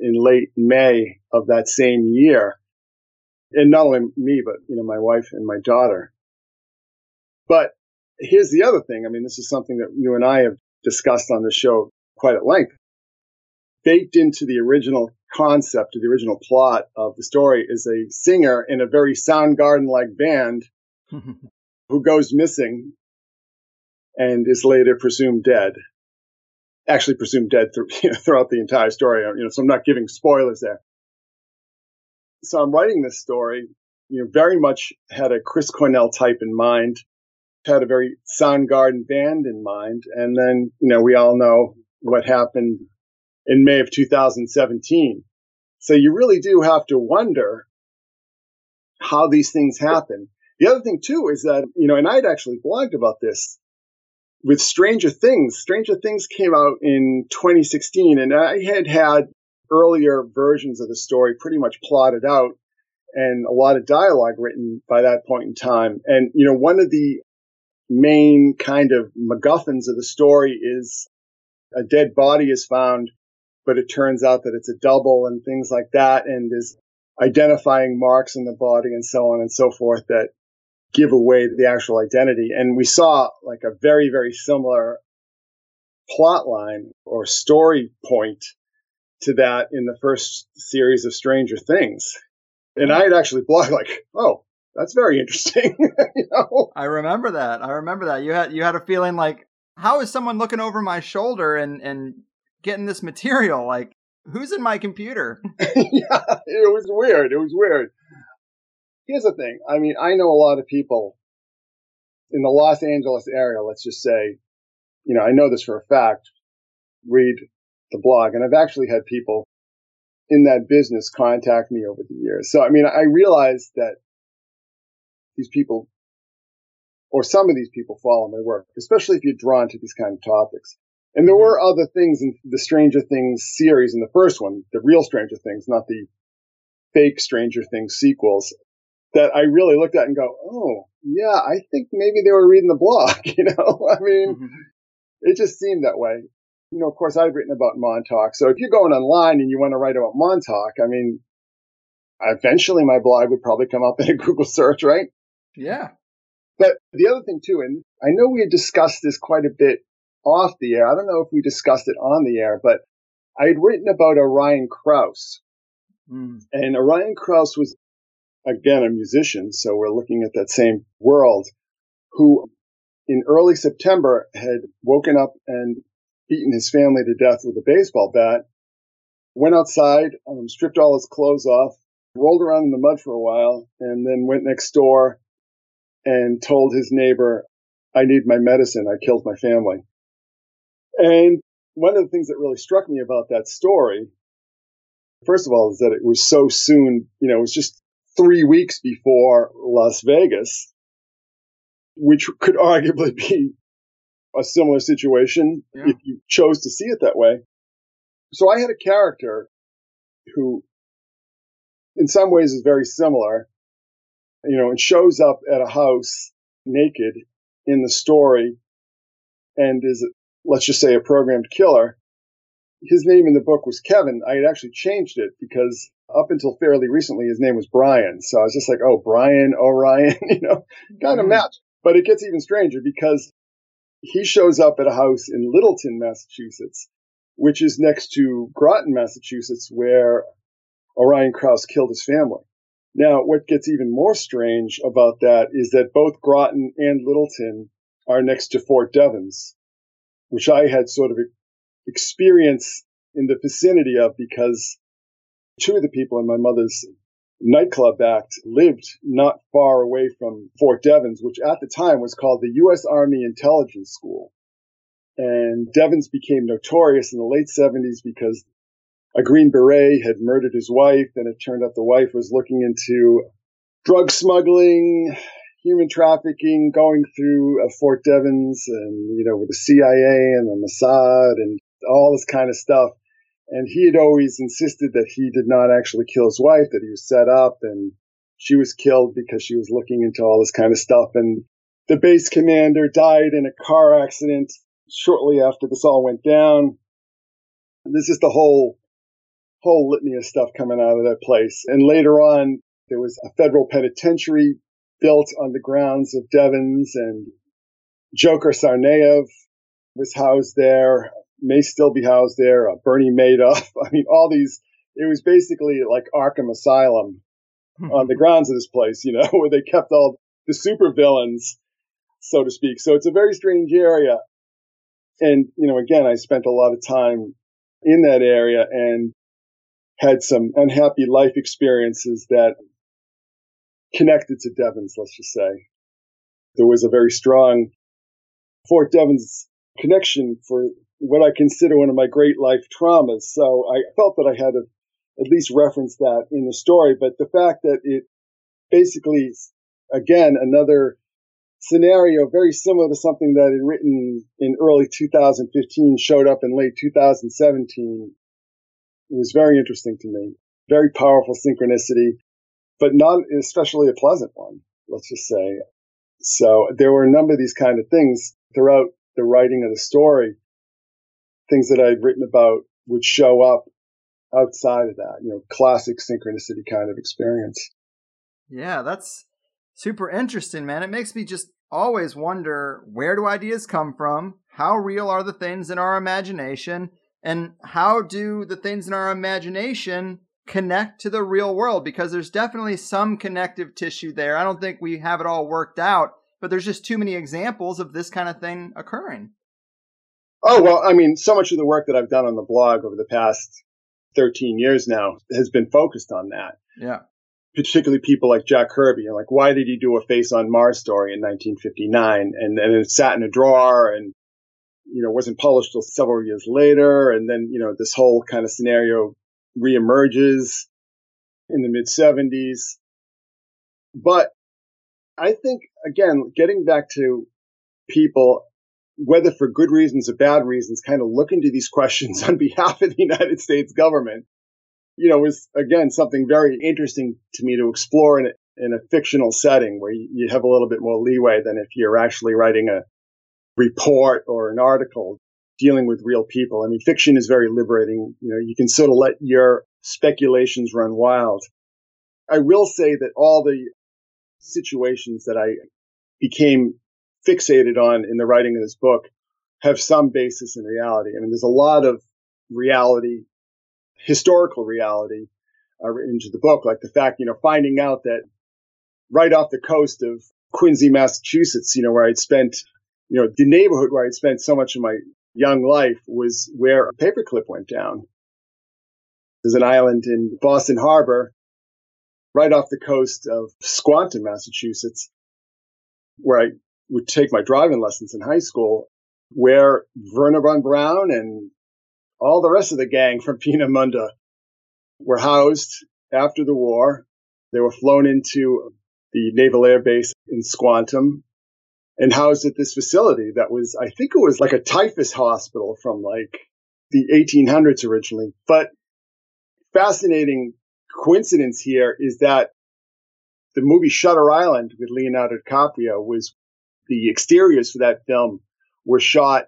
Speaker 2: in late May of that same year. And not only me, but, you know, my wife and my daughter. But here's the other thing. I mean, this is something that you and I have discussed on the show quite at length. Baked into the original concept, of the original plot of the story is a singer in a very Soundgarden like band who goes missing and is later presumed dead. Actually, presumed dead through, you know, throughout the entire story. You know, so I'm not giving spoilers there. So I'm writing this story. You know, very much had a Chris Cornell type in mind, had a very Soundgarden band in mind, and then you know we all know what happened in May of 2017. So you really do have to wonder how these things happen. The other thing too is that, you know, and I'd actually blogged about this with Stranger Things. Stranger Things came out in 2016 and I had had earlier versions of the story pretty much plotted out and a lot of dialogue written by that point in time. And, you know, one of the main kind of MacGuffins of the story is a dead body is found, but it turns out that it's a double and things like that. And there's identifying marks in the body and so on and so forth that give away the actual identity. And we saw like a very, very similar plot line or story point to that in the first series of Stranger Things and I had actually blogged like, oh, that's very interesting. you
Speaker 1: know? I remember that. I remember that. You had you had a feeling like, how is someone looking over my shoulder and and getting this material? Like, who's in my computer?
Speaker 2: yeah, it was weird. It was weird. Here's the thing. I mean, I know a lot of people in the Los Angeles area. Let's just say, you know, I know this for a fact. Read the blog, and I've actually had people in that business contact me over the years. So, I mean, I realize that these people or some of these people follow my work, especially if you're drawn to these kind of topics. And there mm-hmm. were other things in the Stranger Things series in the first one, the real Stranger Things, not the fake Stranger Things sequels, that I really looked at and go, oh, yeah, I think maybe they were reading the blog, you know? I mean, mm-hmm. it just seemed that way you know, of course, I've written about Montauk. So if you're going online and you want to write about Montauk, I mean, eventually my blog would probably come up in a Google search, right?
Speaker 1: Yeah.
Speaker 2: But the other thing too, and I know we had discussed this quite a bit off the air. I don't know if we discussed it on the air, but I had written about Orion Krause. Mm. And Orion Krause was, again, a musician. So we're looking at that same world who in early September had woken up and beaten his family to death with a baseball bat, went outside, um, stripped all his clothes off, rolled around in the mud for a while, and then went next door and told his neighbor, I need my medicine. I killed my family. And one of the things that really struck me about that story, first of all, is that it was so soon, you know, it was just three weeks before Las Vegas, which could arguably be a similar situation yeah. if you chose to see it that way. So I had a character who, in some ways, is very similar, you know, and shows up at a house naked in the story and is, let's just say, a programmed killer. His name in the book was Kevin. I had actually changed it because up until fairly recently, his name was Brian. So I was just like, oh, Brian, Orion, you know, kind of mm. match. But it gets even stranger because he shows up at a house in Littleton, Massachusetts, which is next to Groton, Massachusetts, where Orion Krause killed his family. Now, what gets even more strange about that is that both Groton and Littleton are next to Fort Devens, which I had sort of experience in the vicinity of because two of the people in my mother's nightclub act lived not far away from Fort Devens, which at the time was called the U.S. Army Intelligence School. And Devens became notorious in the late 70s because a Green Beret had murdered his wife, and it turned out the wife was looking into drug smuggling, human trafficking, going through uh, Fort Devens, and you know, with the CIA and the Mossad and all this kind of stuff. And he had always insisted that he did not actually kill his wife, that he was set up and she was killed because she was looking into all this kind of stuff. And the base commander died in a car accident shortly after this all went down. And there's just a whole, whole litany of stuff coming out of that place. And later on, there was a federal penitentiary built on the grounds of Devens and Dzhokhar Tsarnaev was housed there may still be housed there. Uh, Bernie Madoff. I mean, all these. It was basically like Arkham Asylum hmm. on the grounds of this place, you know, where they kept all the super villains, so to speak. So it's a very strange area. And, you know, again, I spent a lot of time in that area and had some unhappy life experiences that connected to Devens, let's just say. There was a very strong Fort Devens connection for what I consider one of my great life traumas. So I felt that I had to at least reference that in the story. But the fact that it basically, again, another scenario very similar to something that had written in early 2015 showed up in late 2017 it was very interesting to me very powerful synchronicity but not especially a pleasant one let's just say so there were a number of these kind of things throughout the writing of the story things that i'd written about would show up outside of that you know classic synchronicity kind of experience
Speaker 1: yeah that's super interesting man it makes me just always wonder where do ideas come from? How real are the things in our imagination? And how do the things in our imagination connect to the real world? Because there's definitely some connective tissue there. I don't think we have it all worked out, but there's just too many examples of this kind of thing occurring.
Speaker 2: Oh, well, I mean, so much of the work that I've done on the blog over the past 13 years now has been focused on that.
Speaker 1: Yeah
Speaker 2: particularly people like Jack Kirby. You know, like, why did he do a Face on Mars story in 1959? And then it sat in a drawer and, you know, wasn't published till several years later. And then, you know, this whole kind of scenario reemerges in the mid 70s. But I think, again, getting back to people, whether for good reasons or bad reasons, kind of look into these questions on behalf of the United States government you know, was again something very interesting to me to explore in a, in a fictional setting where you have a little bit more leeway than if you're actually writing a report or an article dealing with real people. I mean, fiction is very liberating. You know, you can sort of let your speculations run wild. I will say that all the situations that I became fixated on in the writing of this book have some basis in reality. I mean, there's a lot of reality historical reality uh, into the book, like the fact, you know, finding out that right off the coast of Quincy, Massachusetts, you know, where I'd spent, you know, the neighborhood where I'd spent so much of my young life was where a paperclip went down. There's an island in Boston Harbor, right off the coast of Squantum, Massachusetts, where I would take my driving lessons in high school, where Wernher von Braun and all the rest of the gang from Peenemünde were housed after the war. They were flown into the Naval Air Base in Squantum and housed at this facility that was, I think it was like a typhus hospital from like the 1800s originally. But fascinating coincidence here is that the movie Shutter Island with Leonardo DiCaprio was the exteriors for that film were shot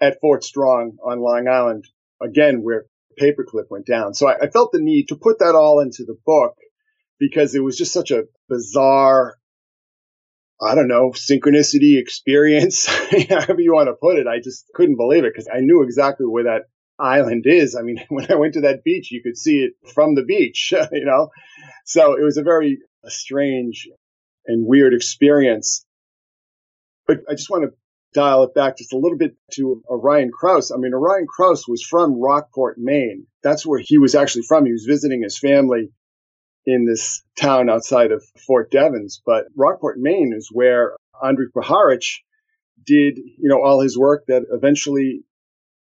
Speaker 2: at Fort Strong on Long Island again where the paperclip went down. So I, I felt the need to put that all into the book because it was just such a bizarre I don't know, synchronicity experience, however you want to put it. I just couldn't believe it because I knew exactly where that island is. I mean, when I went to that beach, you could see it from the beach, you know? So it was a very strange and weird experience. But I just want to dial it back just a little bit to Orion Krause. I mean, Orion Krause was from Rockport, Maine. That's where he was actually from. He was visiting his family in this town outside of Fort Devens. But Rockport, Maine is where Andrija Puharich did, you know, all his work that eventually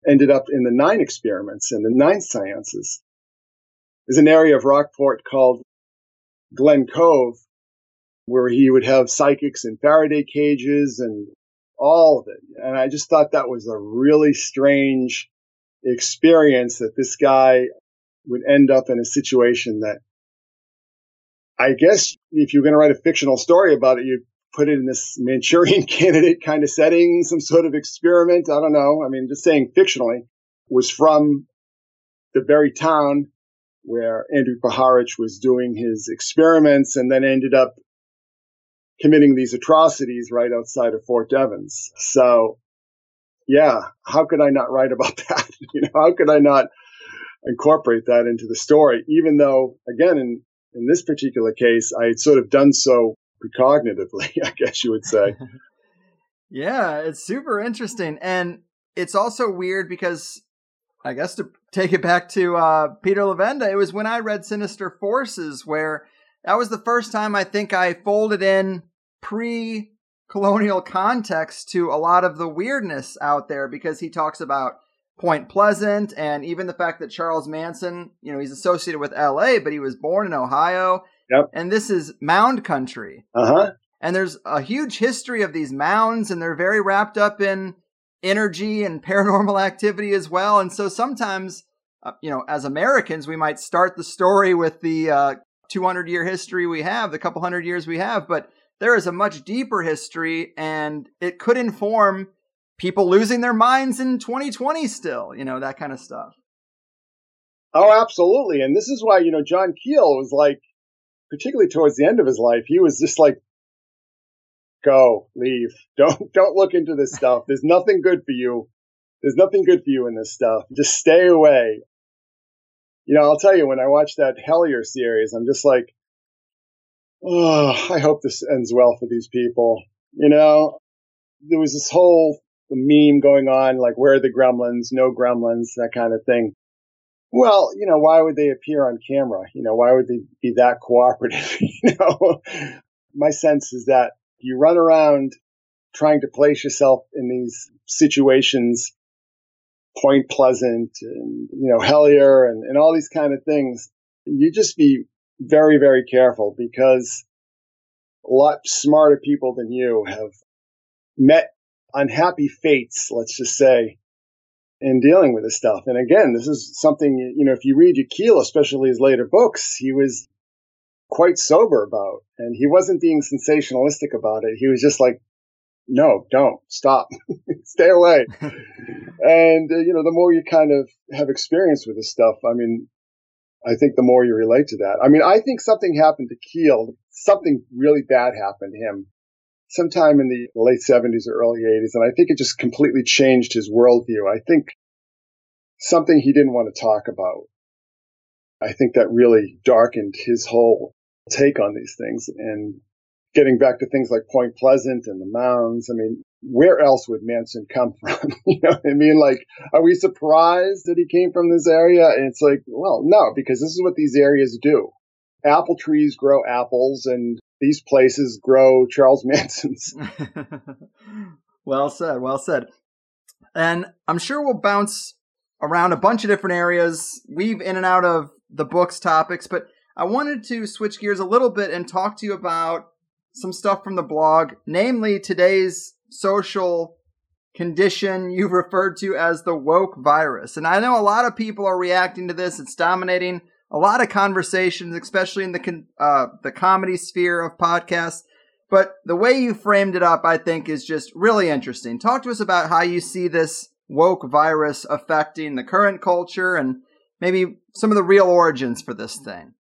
Speaker 2: ended up in the nine experiments and the nine sciences. There's an area of Rockport called Glen Cove where he would have psychics in Faraday cages and all of it. And I just thought that was a really strange experience that this guy would end up in a situation that I guess if you're going to write a fictional story about it, you'd put it in this Manchurian candidate kind of setting, some sort of experiment. I don't know. I mean, just saying fictionally was from the very town where Andrew Puharich was doing his experiments and then ended up committing these atrocities right outside of Fort Devens. So, yeah, how could I not write about that? you know, how could I not incorporate that into the story? Even though, again, in in this particular case, I had sort of done so precognitively, I guess you would say.
Speaker 1: yeah, it's super interesting, and it's also weird because I guess to take it back to uh, Peter Levenda, it was when I read Sinister Forces where that was the first time I think I folded in pre colonial context to a lot of the weirdness out there because he talks about Point Pleasant, and even the fact that Charles Manson, you know, he's associated with L.A., but he was born in Ohio.
Speaker 2: Yep.
Speaker 1: And this is mound country.
Speaker 2: Uh huh.
Speaker 1: And there's a huge history of these mounds, and they're very wrapped up in energy and paranormal activity as well. And so sometimes, uh, you know, as Americans, we might start the story with the uh, 200 year history we have, the couple hundred years we have, but there is a much deeper history, and it could inform people losing their minds in 2020 still, you know, that kind of stuff.
Speaker 2: Oh, absolutely. And this is why, you know, John Keel was like, particularly towards the end of his life, he was just like, go, leave. Don't, don't look into this stuff. There's nothing good for you. There's nothing good for you in this stuff. Just stay away. You know, I'll tell you, when I watched that Hellier series, I'm just like, oh, I hope this ends well for these people. You know, there was this whole meme going on, like, where are the gremlins? No gremlins, that kind of thing. Well, you know, why would they appear on camera? You know, why would they be that cooperative? you know, my sense is that you run around trying to place yourself in these situations, Point Pleasant and, you know, Hellier and, and all these kind of things. You just be very, very careful because a lot smarter people than you have met unhappy fates, let's just say, in dealing with this stuff. And again, this is something, you know, if you read Keel, especially his later books, he was quite sober about, and he wasn't being sensationalistic about it. He was just like, no, don't stop, stay away. and, uh, you know, the more you kind of have experience with this stuff, I mean, I think the more you relate to that. I mean, I think something happened to Keel. Something really bad happened to him sometime in the late 70s or early 80s. And I think it just completely changed his worldview. I think something he didn't want to talk about. I think that really darkened his whole take on these things. And getting back to things like Point Pleasant and the mounds, I mean, where else would Manson come from? you know I mean? Like, are we surprised that he came from this area? And it's like, well, no, because this is what these areas do. Apple trees grow apples and these places grow Charles Mansons.
Speaker 1: well said, well said. And I'm sure we'll bounce around a bunch of different areas, weave in and out of the book's topics, but I wanted to switch gears a little bit and talk to you about some stuff from the blog, namely today's social condition you've referred to as the woke virus. And I know a lot of people are reacting to this. It's dominating a lot of conversations, especially in the uh, the comedy sphere of podcasts. But the way you framed it up, I think, is just really interesting. Talk to us about how you see this woke virus affecting the current culture and maybe some of the real origins for this thing.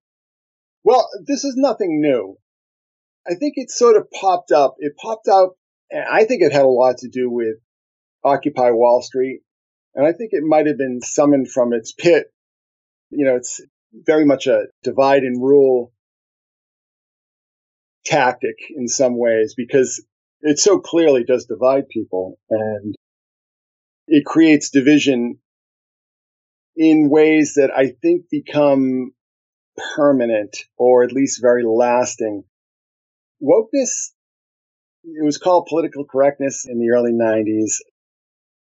Speaker 2: Well, this is nothing new. I think it sort of popped up. It popped out, and I think it had a lot to do with Occupy Wall Street. And I think it might have been summoned from its pit. You know, it's very much a divide and rule tactic in some ways because it so clearly does divide people and it creates division in ways that I think become permanent or at least very lasting. Wokeness, it was called political correctness in the early 90s.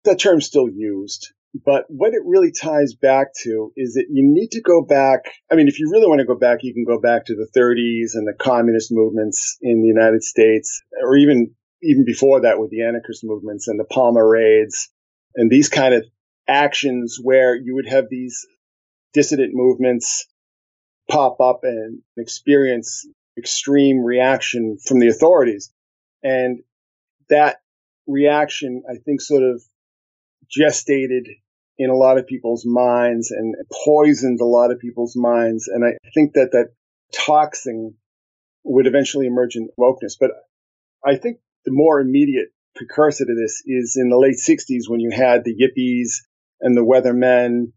Speaker 2: That term's still used. But what it really ties back to is that you need to go back. I mean, if you really want to go back, you can go back to the 30s and the communist movements in the United States, or even even before that with the anarchist movements and the Palmer raids and these kind of actions where you would have these dissident movements pop up and experience extreme reaction from the authorities. And that reaction, I think, sort of gestated in a lot of people's minds and poisoned a lot of people's minds. And I think that that toxin would eventually emerge in wokeness. But I think the more immediate precursor to this is in the late 60s when you had the yippies and the weathermen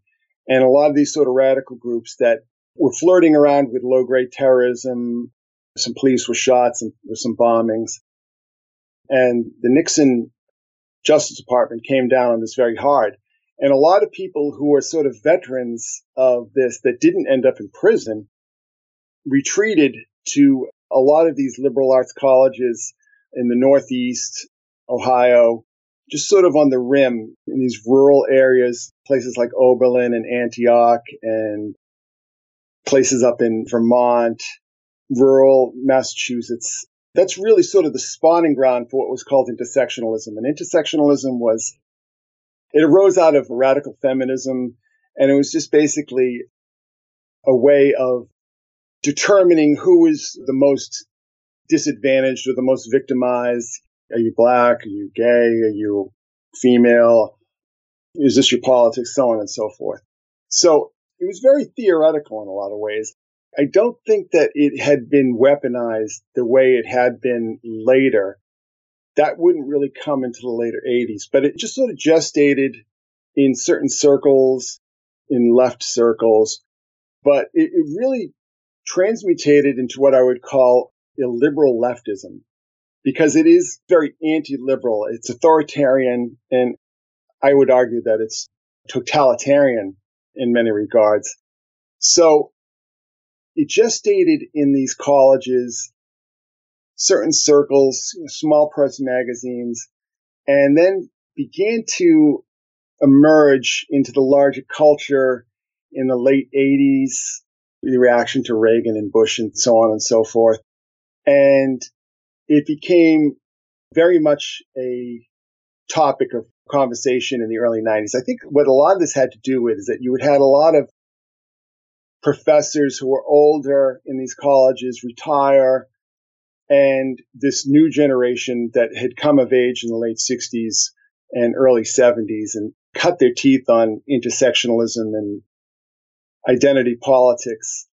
Speaker 2: and a lot of these sort of radical groups that were flirting around with low grade terrorism. Some police were shot, some, some bombings. And the Nixon Justice Department came down on this very hard. And a lot of people who were sort of veterans of this that didn't end up in prison retreated to a lot of these liberal arts colleges in the Northeast, Ohio, just sort of on the rim in these rural areas, places like Oberlin and Antioch and places up in Vermont, rural Massachusetts. That's really sort of the spawning ground for what was called intersectionalism. And intersectionalism was, it arose out of radical feminism. And it was just basically a way of determining who is the most disadvantaged or the most victimized. Are you black? Are you gay? Are you female? Is this your politics? So on and so forth. So it was very theoretical in a lot of ways. I don't think that it had been weaponized the way it had been later. That wouldn't really come into the later 80s, but it just sort of gestated in certain circles, in left circles, but it, it really transmutated into what I would call illiberal leftism because it is very anti-liberal. It's authoritarian and I would argue that it's totalitarian in many regards. So it gestated in these colleges, certain circles, small press magazines, and then began to emerge into the larger culture in the late 80s, the reaction to Reagan and Bush and so on and so forth. And it became very much a topic of conversation in the early 90s. I think what a lot of this had to do with is that you had a lot of professors who were older in these colleges retire and this new generation that had come of age in the late 60s and early 70s and cut their teeth on intersectionalism and identity politics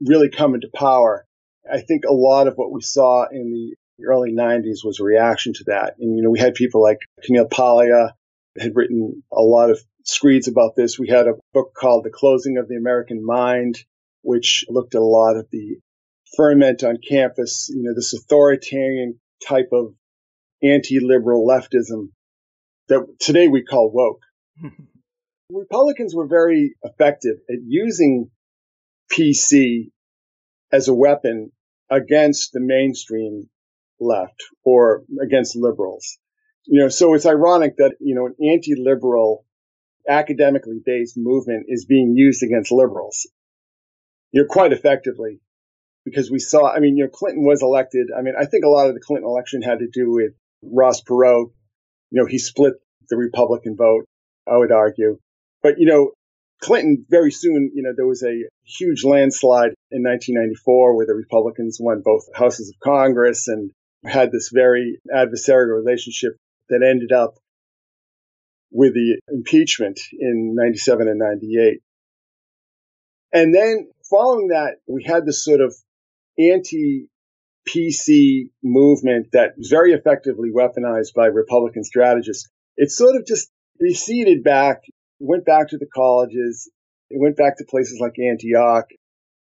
Speaker 2: really come into power. I think a lot of what we saw in the early 90s was a reaction to that. And, you know, we had people like Camille Paglia had written a lot of screeds about this. We had a book called The Closing of the American Mind, which looked at a lot of the ferment on campus, you know, this authoritarian type of anti-liberal leftism that today we call woke. Republicans were very effective at using PC as a weapon against the mainstream left or against liberals. You know, so it's ironic that, you know, an anti-liberal academically based movement is being used against liberals. You're quite effectively because we saw, I mean, you know, Clinton was elected. I mean, I think a lot of the Clinton election had to do with Ross Perot. You know, he split the Republican vote, I would argue. But, you know, Clinton very soon, you know, there was a huge landslide in 1994 where the Republicans won both houses of Congress and had this very adversarial relationship that ended up with the impeachment in 97 and 98. And then following that, we had this sort of anti PC movement that was very effectively weaponized by Republican strategists. It sort of just receded back went back to the colleges. It went back to places like Antioch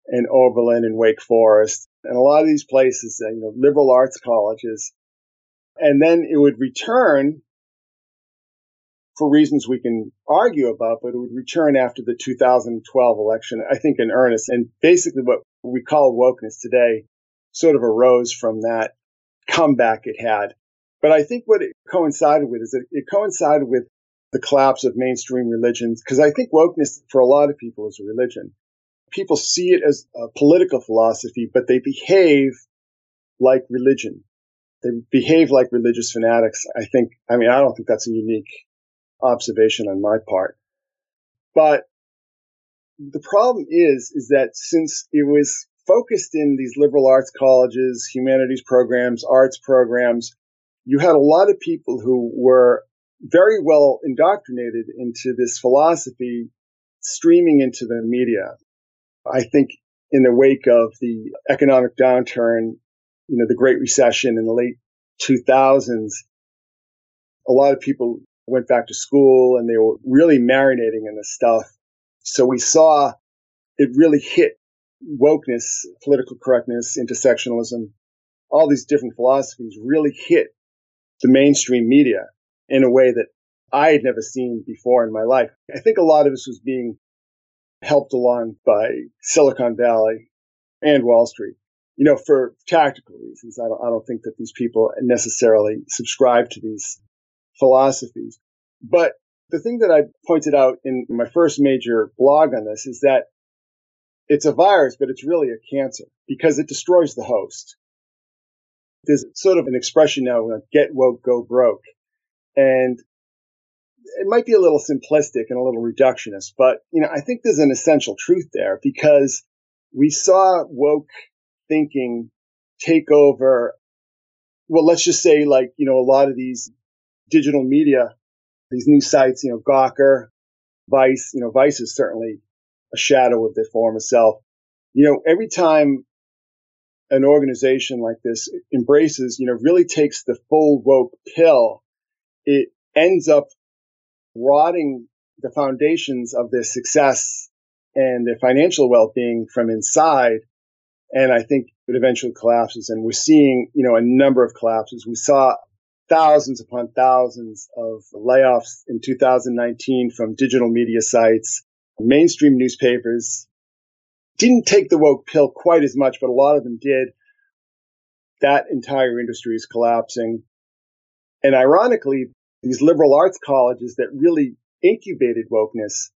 Speaker 2: and Oberlin and Wake Forest and a lot of these places, you know, liberal arts colleges. And then it would return for reasons we can argue about, but it would return after the 2012 election, I think in earnest. And basically what we call wokeness today sort of arose from that comeback it had. But I think what it coincided with is it coincided with the collapse of mainstream religions, because I think wokeness for a lot of people is a religion. People see it as a political philosophy, but they behave like religion. They behave like religious fanatics. I think, I mean, I don't think that's a unique observation on my part. But the problem is, is that since it was focused in these liberal arts colleges, humanities programs, arts programs, you had a lot of people who were very well indoctrinated into this philosophy streaming into the media. I think in the wake of the economic downturn, you know, the Great Recession in the late 2000s, a lot of people went back to school and they were really marinating in this stuff. So we saw it really hit wokeness, political correctness, intersectionalism, all these different philosophies really hit the mainstream media in a way that I had never seen before in my life. I think a lot of this was being helped along by Silicon Valley and Wall Street. You know, for tactical reasons, I don't, I don't think that these people necessarily subscribe to these philosophies. But the thing that I pointed out in my first major blog on this is that it's a virus, but it's really a cancer because it destroys the host. There's sort of an expression now, get woke, go broke. And it might be a little simplistic and a little reductionist, but you know, I think there's an essential truth there because we saw woke thinking take over. Well, let's just say like, you know, a lot of these digital media, these new sites, you know, Gawker, Vice, you know, Vice is certainly a shadow of their former self. You know, every time an organization like this embraces, you know, really takes the full woke pill, it ends up rotting the foundations of their success and their financial well-being from inside. And I think it eventually collapses. And we're seeing, you know, a number of collapses. We saw thousands upon thousands of layoffs in 2019 from digital media sites, mainstream newspapers. Didn't take the woke pill quite as much, but a lot of them did. That entire industry is collapsing. And ironically, these liberal arts colleges that really incubated wokeness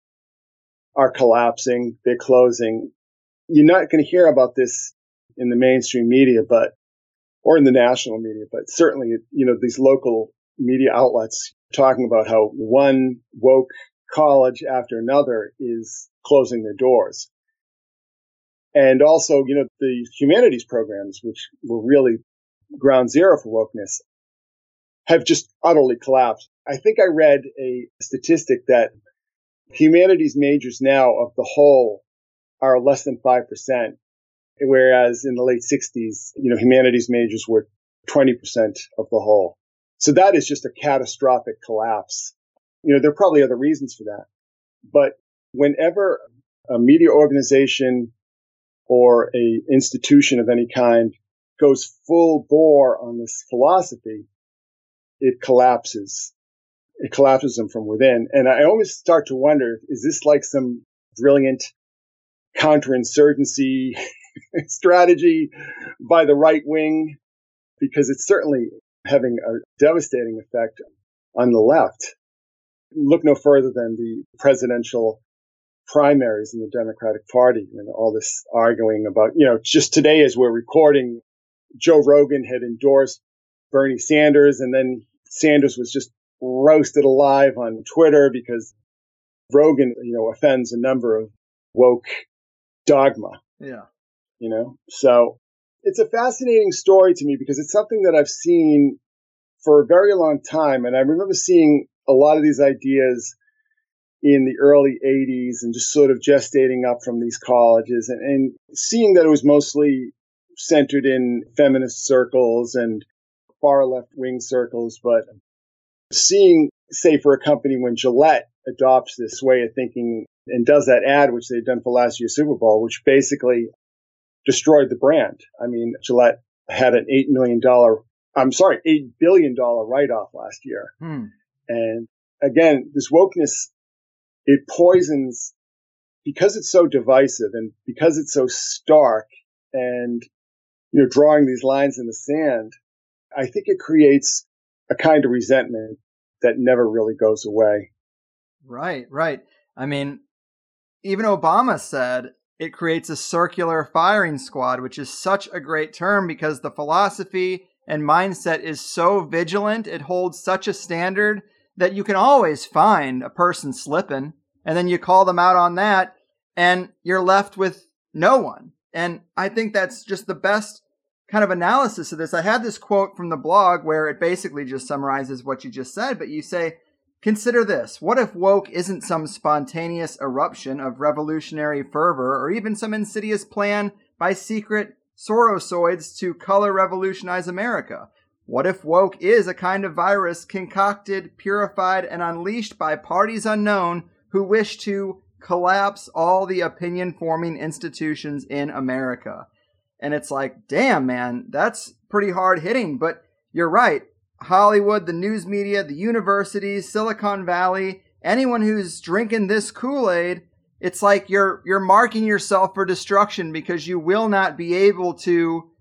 Speaker 2: are collapsing. They're closing. You're not going to hear about this in the mainstream media, but, or in the national media, but certainly, you know, these local media outlets talking about how one woke college after another is closing their doors. And also, you know, the humanities programs, which were really ground zero for wokeness, have just utterly collapsed. I think I read a statistic that humanities majors now of the whole are less than 5%, whereas in the late 60s, you know, humanities majors were 20% of the whole. So that is just a catastrophic collapse. You know, there are probably other reasons for that. But whenever a media organization or a institution of any kind goes full bore on this philosophy, it collapses. It collapses them from within. And I always start to wonder, is this like some brilliant counterinsurgency strategy by the right wing? Because it's certainly having a devastating effect on the left. Look no further than the presidential primaries in the Democratic Party and all this arguing about, you know, just today as we're recording, Joe Rogan had endorsed Bernie Sanders and then Sanders was just roasted alive on Twitter because Rogan, you know, offends a number of woke dogma.
Speaker 1: Yeah.
Speaker 2: You know, so it's a fascinating story to me because it's something that I've seen for a very long time. And I remember seeing a lot of these ideas in the early 80s and just sort of gestating up from these colleges and, and seeing that it was mostly centered in feminist circles and far left wing circles, but seeing, say, for a company when Gillette adopts this way of thinking and does that ad, which they've done for last year's Super Bowl, which basically destroyed the brand. I mean, Gillette had an $8 million, I'm sorry, $8 billion write off last year.
Speaker 1: Hmm.
Speaker 2: And again, this wokeness, it poisons because it's so divisive and because it's so stark and, you know, drawing these lines in the sand, I think it creates a kind of resentment that never really goes away.
Speaker 1: Right, right. I mean, even Obama said it creates a circular firing squad, which is such a great term because the philosophy and mindset is so vigilant. It holds such a standard that you can always find a person slipping and then you call them out on that and you're left with no one. And I think that's just the best kind of analysis of this. I had this quote from the blog where it basically just summarizes what you just said, but you say, Consider this. What if woke isn't some spontaneous eruption of revolutionary fervor or even some insidious plan by secret Sorosoids to color revolutionize America? What if woke is a kind of virus concocted, purified, and unleashed by parties unknown who wish to collapse all the opinion forming institutions in America? And it's like, damn, man, that's pretty hard hitting. But you're right. Hollywood, the news media, the universities, Silicon Valley, anyone who's drinking this Kool-Aid, it's like you're you're marking yourself for destruction because you will not be able to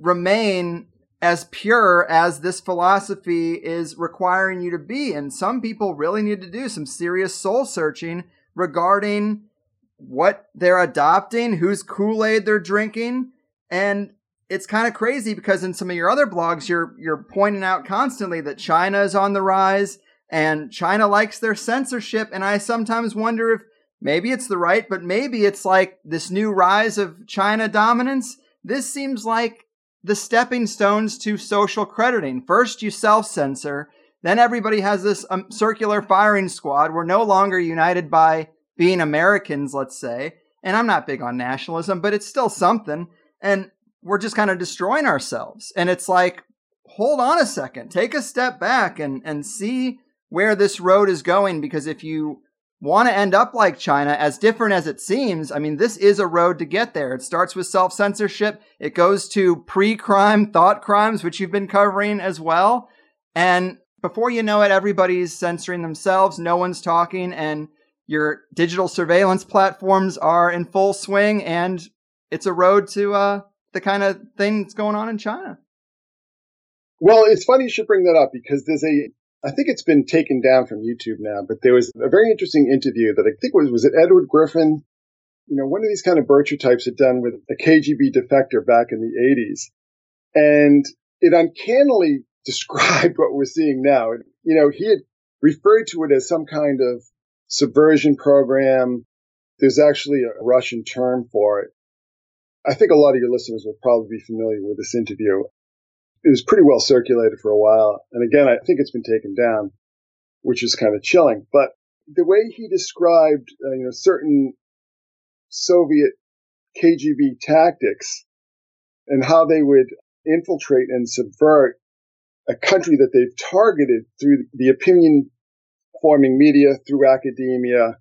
Speaker 1: remain as pure as this philosophy is requiring you to be. And some people really need to do some serious soul searching regarding what they're adopting, whose Kool Aid they're drinking. And it's kind of crazy because in some of your other blogs, you're, you're pointing out constantly that China is on the rise and China likes their censorship. And I sometimes wonder if maybe it's the right, but maybe it's like this new rise of China dominance. This seems like the stepping stones to social crediting. First, you self censor. Then everybody has this um, circular firing squad. We're no longer united by being Americans, let's say. And I'm not big on nationalism, but it's still something. And we're just kind of destroying ourselves. And it's like, hold on a second, take a step back and, and see where this road is going. Because if you want to end up like China, as different as it seems, I mean, this is a road to get there. It starts with self censorship, it goes to pre crime thought crimes, which you've been covering as well. And before you know it, everybody's censoring themselves, no one's talking, and your digital surveillance platforms are in full swing, and it's a road to uh, the kind of thing that's going on in China.
Speaker 2: Well, it's funny you should bring that up because there's a I think it's been taken down from YouTube now, but there was a very interesting interview that I think was, was it Edward Griffin? You know, one of these kind of Bircher types had done with a KGB defector back in the 80s. And it uncannily described what we're seeing now. You know, he had referred to it as some kind of subversion program. There's actually a Russian term for it. I think a lot of your listeners will probably be familiar with this interview it was pretty well circulated for a while. And again, I think it's been taken down, which is kind of chilling. But the way he described, uh, you know, certain Soviet KGB tactics and how they would infiltrate and subvert a country that they've targeted through the opinion forming media, through academia,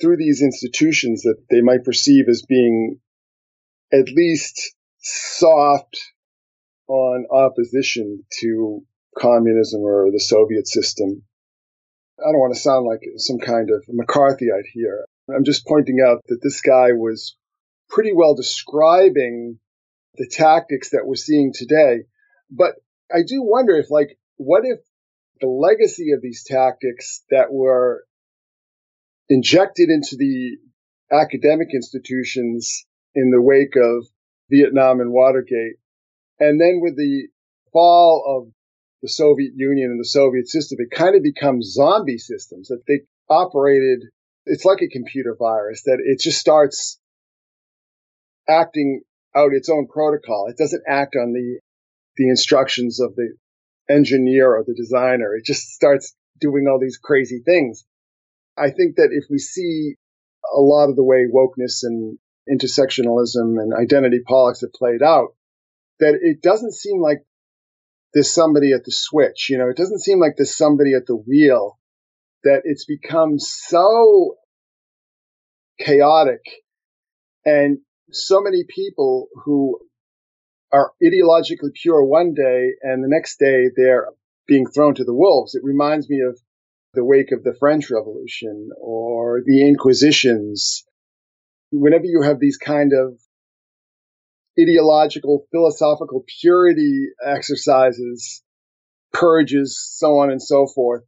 Speaker 2: through these institutions that they might perceive as being at least soft on opposition to communism or the Soviet system. I don't want to sound like some kind of McCarthyite here. I'm just pointing out that this guy was pretty well describing the tactics that we're seeing today. But I do wonder if, like, what if the legacy of these tactics that were injected into the academic institutions in the wake of Vietnam and Watergate and then with the fall of the Soviet Union and the Soviet system, it kind of becomes zombie systems that they operated. It's like a computer virus that it just starts acting out its own protocol. It doesn't act on the, the instructions of the engineer or the designer. It just starts doing all these crazy things. I think that if we see a lot of the way wokeness and intersectionalism and identity politics have played out, that it doesn't seem like there's somebody at the switch. You know, it doesn't seem like there's somebody at the wheel that it's become so chaotic and so many people who are ideologically pure one day and the next day they're being thrown to the wolves. It reminds me of the wake of the French Revolution or the Inquisitions. Whenever you have these kind of ideological, philosophical purity exercises, purges, so on and so forth,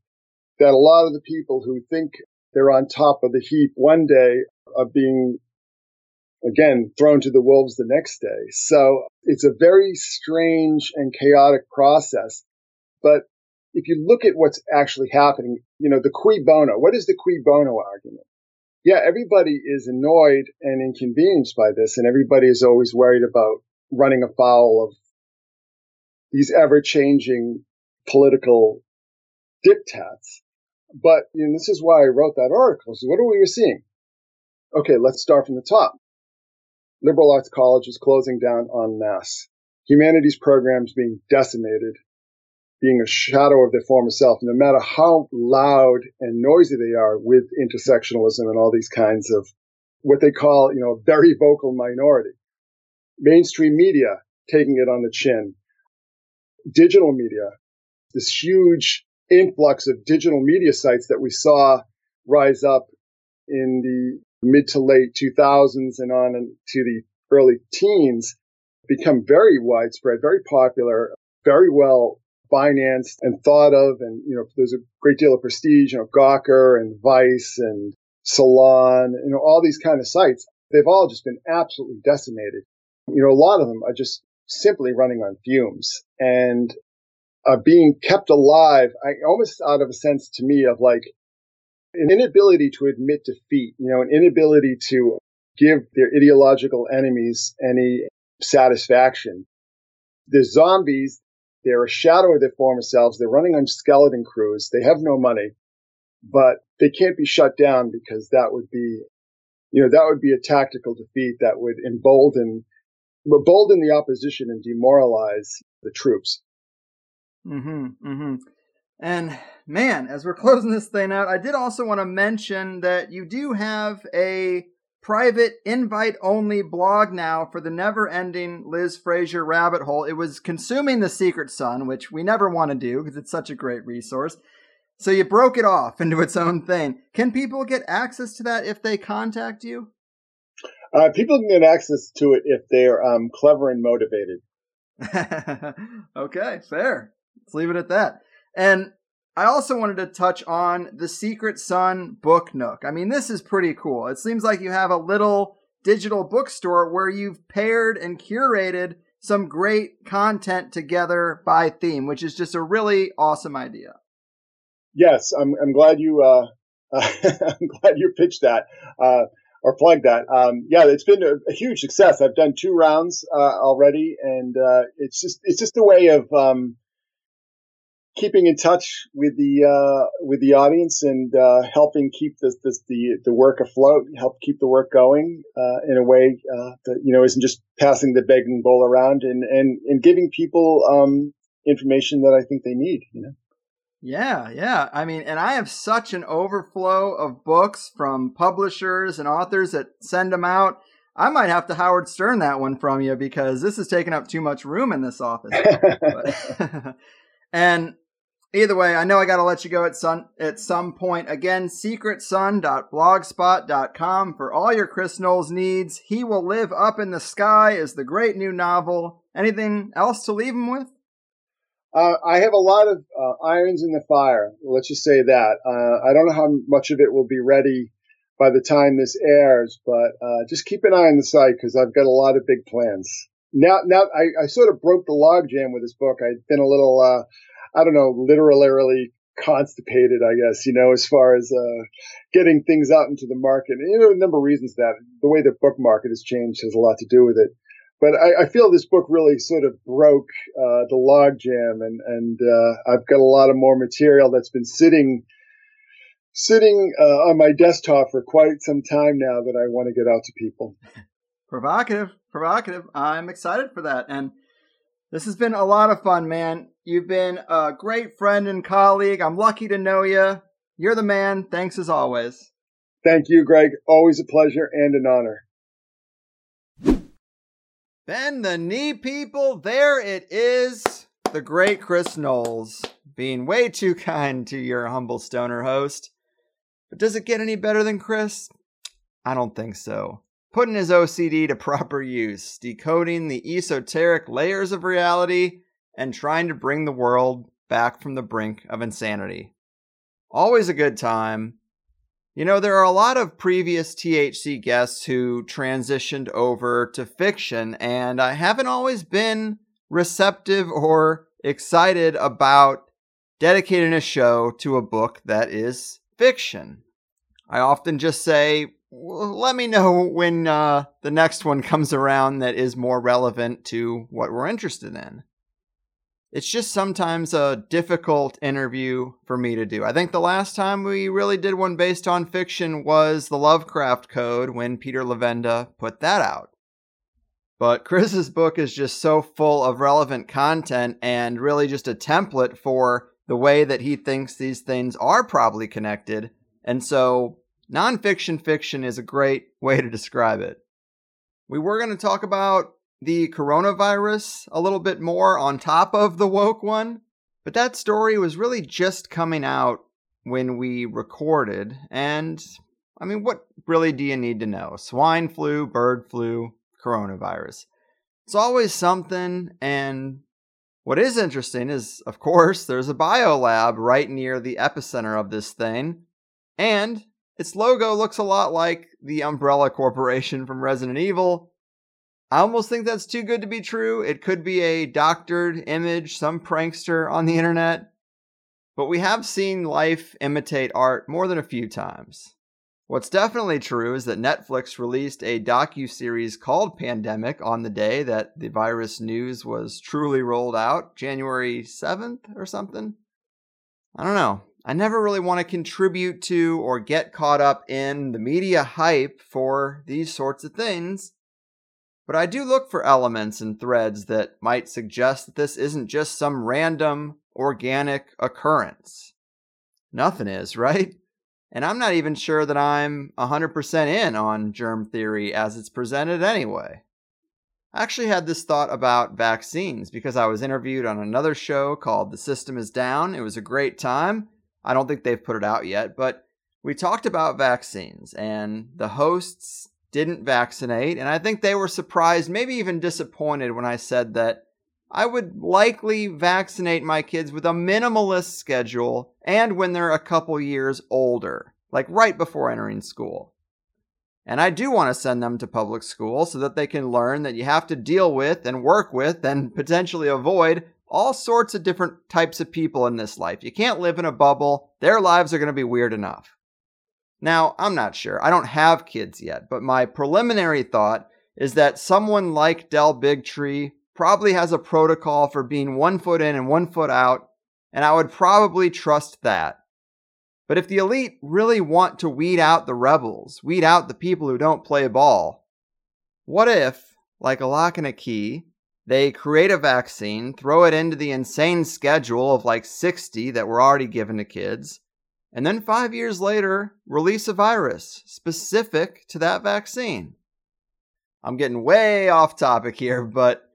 Speaker 2: that a lot of the people who think they're on top of the heap one day are being, again, thrown to the wolves the next day. So it's a very strange and chaotic process. But if you look at what's actually happening, you know, the cui bono, what is the cui bono argument? Yeah, everybody is annoyed and inconvenienced by this, and everybody is always worried about running afoul of these ever changing political diktats. But this is why I wrote that article. So what are we seeing? Okay, let's start from the top. Liberal arts colleges closing down en masse. Humanities programs being decimated being a shadow of their former self, no matter how loud and noisy they are with intersectionalism and all these kinds of what they call, you know, very vocal minority. Mainstream media taking it on the chin. Digital media, this huge influx of digital media sites that we saw rise up in the mid to late 2000s and on into the early teens become very widespread, very popular, very well financed and thought of. And, you know, there's a great deal of prestige, you know, Gawker and Vice and Salon, you know, all these kind of sites. They've all just been absolutely decimated. You know, a lot of them are just simply running on fumes and are being kept alive. I almost out of a sense to me of like an inability to admit defeat, you know, an inability to give their ideological enemies any satisfaction. The zombies, they're a shadow of their former selves. They're running on skeleton crews. They have no money, but they can't be shut down because that would be, you know, that would be a tactical defeat that would embolden, embolden the opposition and demoralize the troops.
Speaker 1: Mm-hmm. Mm-hmm. And man, as we're closing this thing out, I did also want to mention that you do have a private invite only blog now for the never ending Liz Fraser rabbit hole. It was consuming the Secret Sun, which we never want to do because it's such a great resource. So you broke it off into its own thing. Can people get access to that if they contact you?
Speaker 2: Uh, people can get access to it if they're um, clever and motivated.
Speaker 1: okay, fair. Let's leave it at that. And I also wanted to touch on the Secret Sun Book Nook. I mean, this is pretty cool. It seems like you have a little digital bookstore where you've paired and curated some great content together by theme, which is just a really awesome idea.
Speaker 2: Yes, I'm, I'm glad you uh, I'm glad you pitched that uh, or plugged that. Um, yeah, it's been a, a, huge success. I've done two rounds uh, already, and uh, it's just it's just a way of um, keeping in touch with the uh, with the audience and uh, helping keep this, this, the the work afloat, help keep the work going uh, in a way uh, that you know isn't just passing the begging bowl around and and and giving people um, information that I think they need. You know.
Speaker 1: Yeah, yeah. I mean, and I have such an overflow of books from publishers and authors that send them out. I might have to Howard Stern that one from you because this is taking up too much room in this office. and Either way, I know I got to let you go at some at some point. Again, secretsun.blogspot.com for all your Chris Knowles needs. He will live up in the sky is the great new novel. Anything else to leave him with?
Speaker 2: Uh, I have a lot of uh, irons in the fire. Let's just say that. Uh, I don't know how much of it will be ready by the time this airs, but uh, just keep an eye on the site because I've got a lot of big plans. Now, now I, I sort of broke the logjam with this book. I've been a little uh, I don't know, literally constipated, I guess, you know, as far as uh, getting things out into the market. You know, a number of reasons that the way the book market has changed has a lot to do with it. But I, I feel this book really sort of broke uh, the logjam, and and uh, I've got a lot of more material that's been sitting sitting uh, on my desktop for quite some time now that I want to get out to people.
Speaker 1: Provocative, provocative. I'm excited for that, and this has been a lot of fun, man. You've been a great friend and colleague. I'm lucky to know you. You're the man. Thanks as always.
Speaker 2: Thank you, Greg. Always a pleasure and an honor.
Speaker 1: Bend the knee, people. There it is. The great Chris Knowles being way too kind to your humble stoner host. But does it get any better than Chris? I don't think so. Putting his OCD to proper use, decoding the esoteric layers of reality and trying to bring the world back from the brink of insanity. Always a good time. You know, there are a lot of previous THC guests who transitioned over to fiction, and I haven't always been receptive or excited about dedicating a show to a book that is fiction. I often just say, let me know when uh, the next one comes around that is more relevant to what we're interested in it's just sometimes a difficult interview for me to do. I think the last time we really did one based on fiction was the Lovecraft Code when Peter Levenda put that out. But Chris's book is just so full of relevant content and really just a template for the way that he thinks these things are probably connected. And so, nonfiction fiction is a great way to describe it. We were going to talk about the coronavirus a little bit more on top of the woke one. But that story was really just coming out when we recorded. And I mean, what really do you need to know? Swine flu, bird flu, coronavirus. It's always something, and what is interesting is, of course, there's a biolab right near the epicenter of this thing, and its logo looks a lot like the Umbrella Corporation from Resident Evil. I almost think that's too good to be true. It could be a doctored image, some prankster on the internet. But we have seen life imitate art more than a few times. What's definitely true is that Netflix released a docu-series called Pandemic on the day that the virus news was truly rolled out, January 7th or something. I don't know. I never really want to contribute to or get caught up in the media hype for these sorts of things. But I do look for elements and threads that might suggest that this isn't just some random, organic occurrence. Nothing is, right? And I'm not even sure that I'm 100% in on germ theory as it's presented anyway. I actually had this thought about vaccines because I was interviewed on another show called The System is Down. It was a great time. I don't think they've put it out yet, but we talked about vaccines, and the hosts didn't vaccinate, and I think they were surprised, maybe even disappointed when I said that I would likely vaccinate my kids with a minimalist schedule and when they're a couple years older, like right before entering school. And I do want to send them to public school so that they can learn that you have to deal with and work with and potentially avoid all sorts of different types of people in this life. You can't live in a bubble. Their lives are going to be weird enough. Now, I'm not sure. I don't have kids yet, but my preliminary thought is that someone like Del Bigtree probably has a protocol for being one foot in and one foot out, and I would probably trust that. But if the elite really want to weed out the rebels, weed out the people who don't play ball, what if, like a lock and a key, they create a vaccine, throw it into the insane schedule of like 60 that were already given to kids, and then five years later, release a virus specific to that vaccine. I'm getting way off topic here, but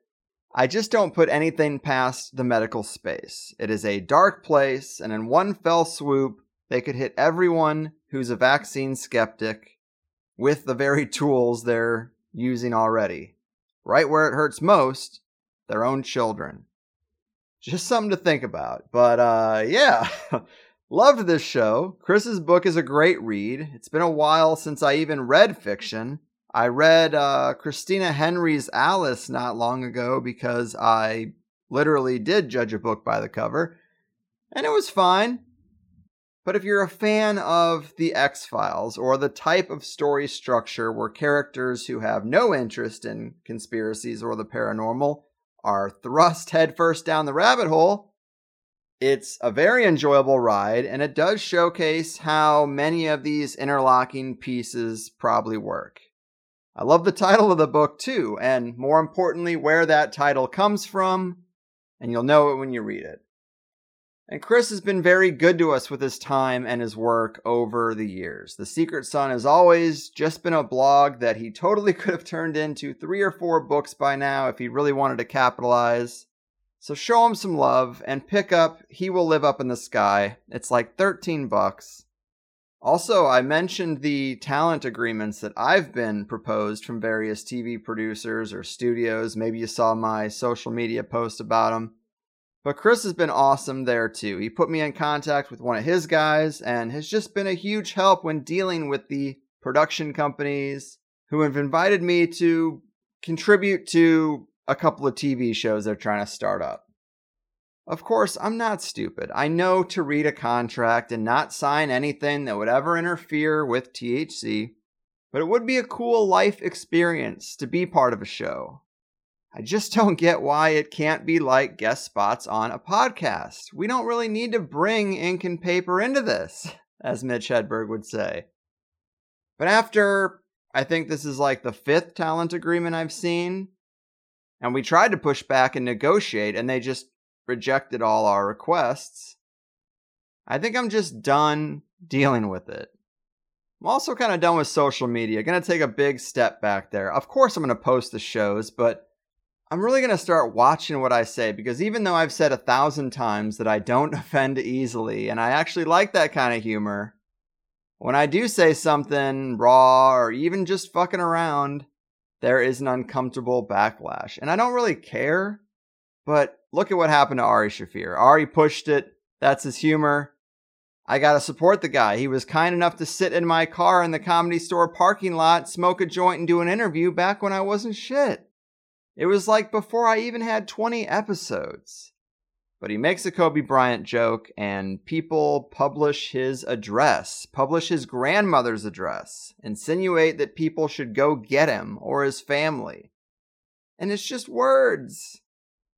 Speaker 1: I just don't put anything past the medical space. It is a dark place, and in one fell swoop, they could hit everyone who's a vaccine skeptic with the very tools they're using already right where it hurts most, their own children. Just something to think about. But uh, yeah, loved this show. Chris's book is a great read. It's been a while since I even read fiction. I read uh, Christina Henry's Alice not long ago because I literally did judge a book by the cover, and it was fine. But if you're a fan of The X Files or the type of story structure where characters who have no interest in conspiracies or the paranormal are thrust headfirst down the rabbit hole, it's a very enjoyable ride and it does showcase how many of these interlocking pieces probably work. I love the title of the book too, and more importantly, where that title comes from, and you'll know it when you read it. And Chris has been very good to us with his time and his work over the years. The Secret Sun has always just been a blog that he totally could have turned into three or four books by now if he really wanted to capitalize. So show him some love and pick up He Will Live Up in the Sky. It's like 13 bucks. Also, I mentioned the talent agreements that I've been proposed from various TV producers or studios. Maybe you saw my social media post about them. But Chris has been awesome there too. He put me in contact with one of his guys and has just been a huge help when dealing with the production companies who have invited me to contribute to a couple of TV shows they're trying to start up. Of course, I'm not stupid. I know to read a contract and not sign anything that would ever interfere with THC, but it would be a cool life experience to be part of a show. I just don't get why it can't be like guest spots on a podcast. We don't really need to bring ink and paper into this, as Mitch Hedberg would say. But after, I think this is like the fifth talent agreement I've seen, and we tried to push back and negotiate, and they just rejected all our requests. I think I'm just done dealing with it. I'm also kind of done with social media. Gonna take a big step back there. Of course, I'm gonna post the shows, but I'm really going to start watching what I say because even though I've said a thousand times that I don't offend easily and I actually like that kind of humor, when I do say something raw or even just fucking around, there is an uncomfortable backlash. And I don't really care, but look at what happened to Ari Shaffir. Ari pushed it. That's his humor. I gotta support the guy. He was kind enough to sit in my car in the comedy store parking lot, smoke a joint, and do an interview back when I wasn't shit. It was like before I even had 20 episodes. But he makes a Kobe Bryant joke, and people publish his address, publish his grandmother's address, insinuate that people should go get him or his family. And it's just words.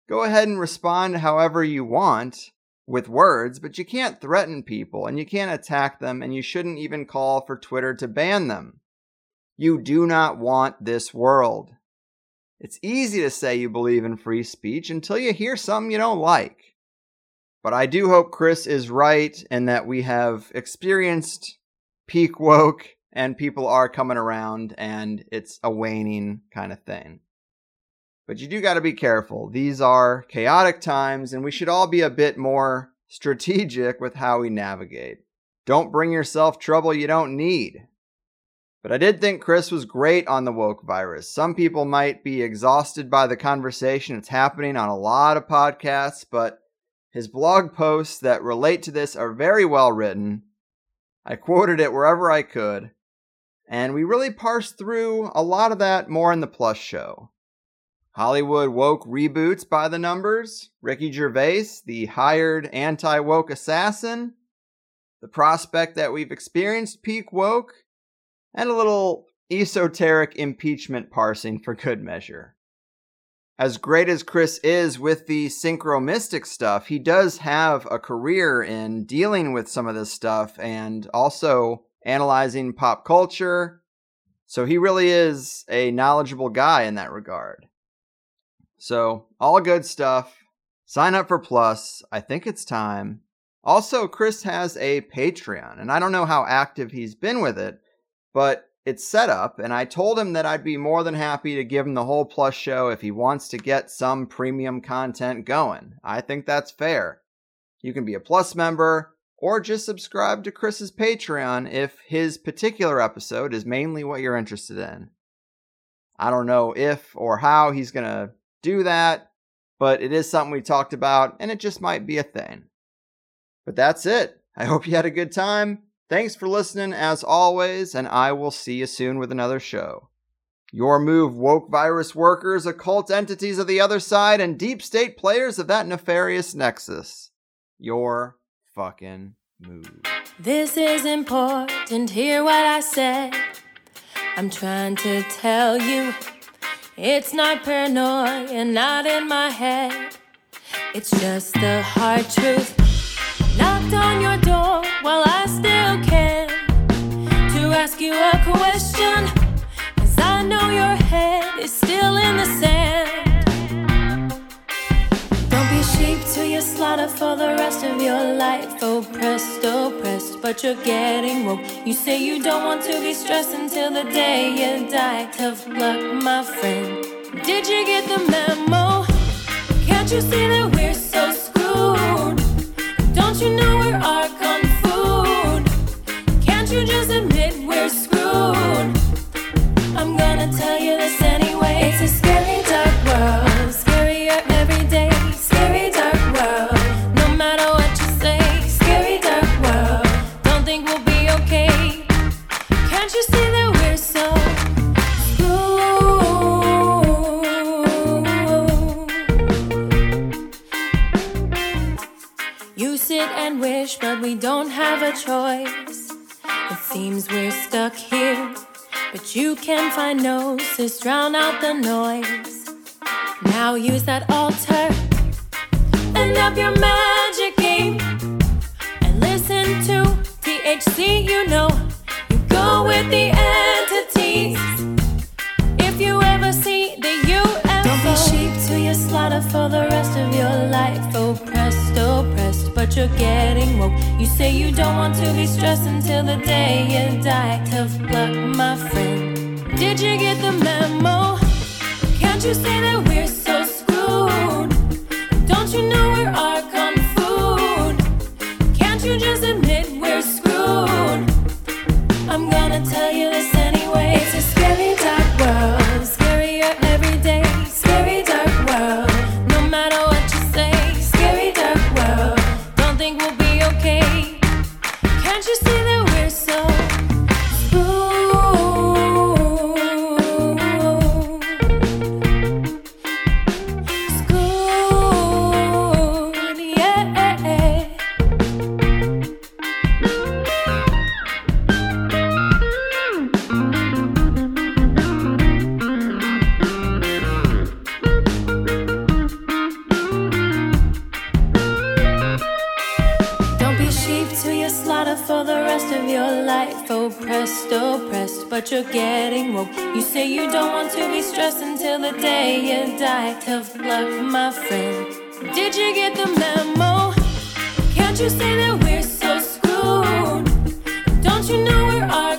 Speaker 1: Go ahead and respond however you want with words, but you can't threaten people and you can't attack them and you shouldn't even call for Twitter to ban them. You do not want this world. It's easy to say you believe in free speech until you hear something you don't like. But I do hope Chris is right and that we have experienced peak woke and people are coming around and it's a waning kind of thing. But you do got to be careful. These are chaotic times, and we should all be a bit more strategic with how we navigate. Don't bring yourself trouble you don't need. But I did think Chris was great on the woke virus. Some people might be exhausted by the conversation. It's happening on a lot of podcasts, but his blog posts that relate to this are very well written. I quoted it wherever I could. And we really parsed through a lot of that more in the Plus show. Hollywood woke reboots by the numbers, Ricky Gervais, the hired anti woke assassin, the prospect that we've experienced peak woke, and a little esoteric impeachment parsing for good measure. As great as Chris is with the synchromystic stuff, he does have a career in dealing with some of this stuff and also analyzing pop culture. So he really is a knowledgeable guy in that regard. So, all good stuff. Sign up for Plus. I think it's time. Also, Chris has a Patreon, and I don't know how active he's been with it, but it's set up, and I told him that I'd be more than happy to give him the whole Plus show if he wants to get some premium content going. I think that's fair. You can be a Plus member, or just subscribe to Chris's Patreon if his particular episode is mainly what you're interested in. I don't know if or how he's going to do that, but it is something we talked about, and it just might be a thing. But that's it. I hope you had a good time. Thanks for listening as always, and I will see you soon with another show. Your move, woke virus workers, occult entities of the other side, and deep state players of that nefarious nexus. Your fucking move.
Speaker 3: This is important, hear what I said. I'm trying to tell you it's not paranoia not in my head. It's just the hard truth. Knocked on your door while I to ask you a question. Cause I know your head is still in the sand. Don't be sheep to your slaughter for the rest of your life. Oppressed, oppressed, but you're getting woke. You say you don't want to be stressed until the day you die. Tough luck, my friend. Did you get the memo? Can't you see that we're so screwed? Don't you know we're our and wish, but we don't have a choice. It seems we're stuck here, but you can find gnosis, drown out the noise. Now use that altar and up your magic game and listen to THC. You know, you go with the entities. If you ever see the UFO, don't be sheep to your slaughter for the rest of your life. Oppressed, oppressed, but you're getting woke. You say you don't want to be stressed until the day you die. Tough luck, my friend. Did you get the memo? Can't you say that we're so screwed? Don't you know we're our food? Can't you just admit we're screwed? I'm gonna tell you this anyway. You're getting woke. You say you don't want to be stressed until the day you die. Tough luck, my friend. Did you get the memo? Can't you say that we're so screwed? Don't you know we're our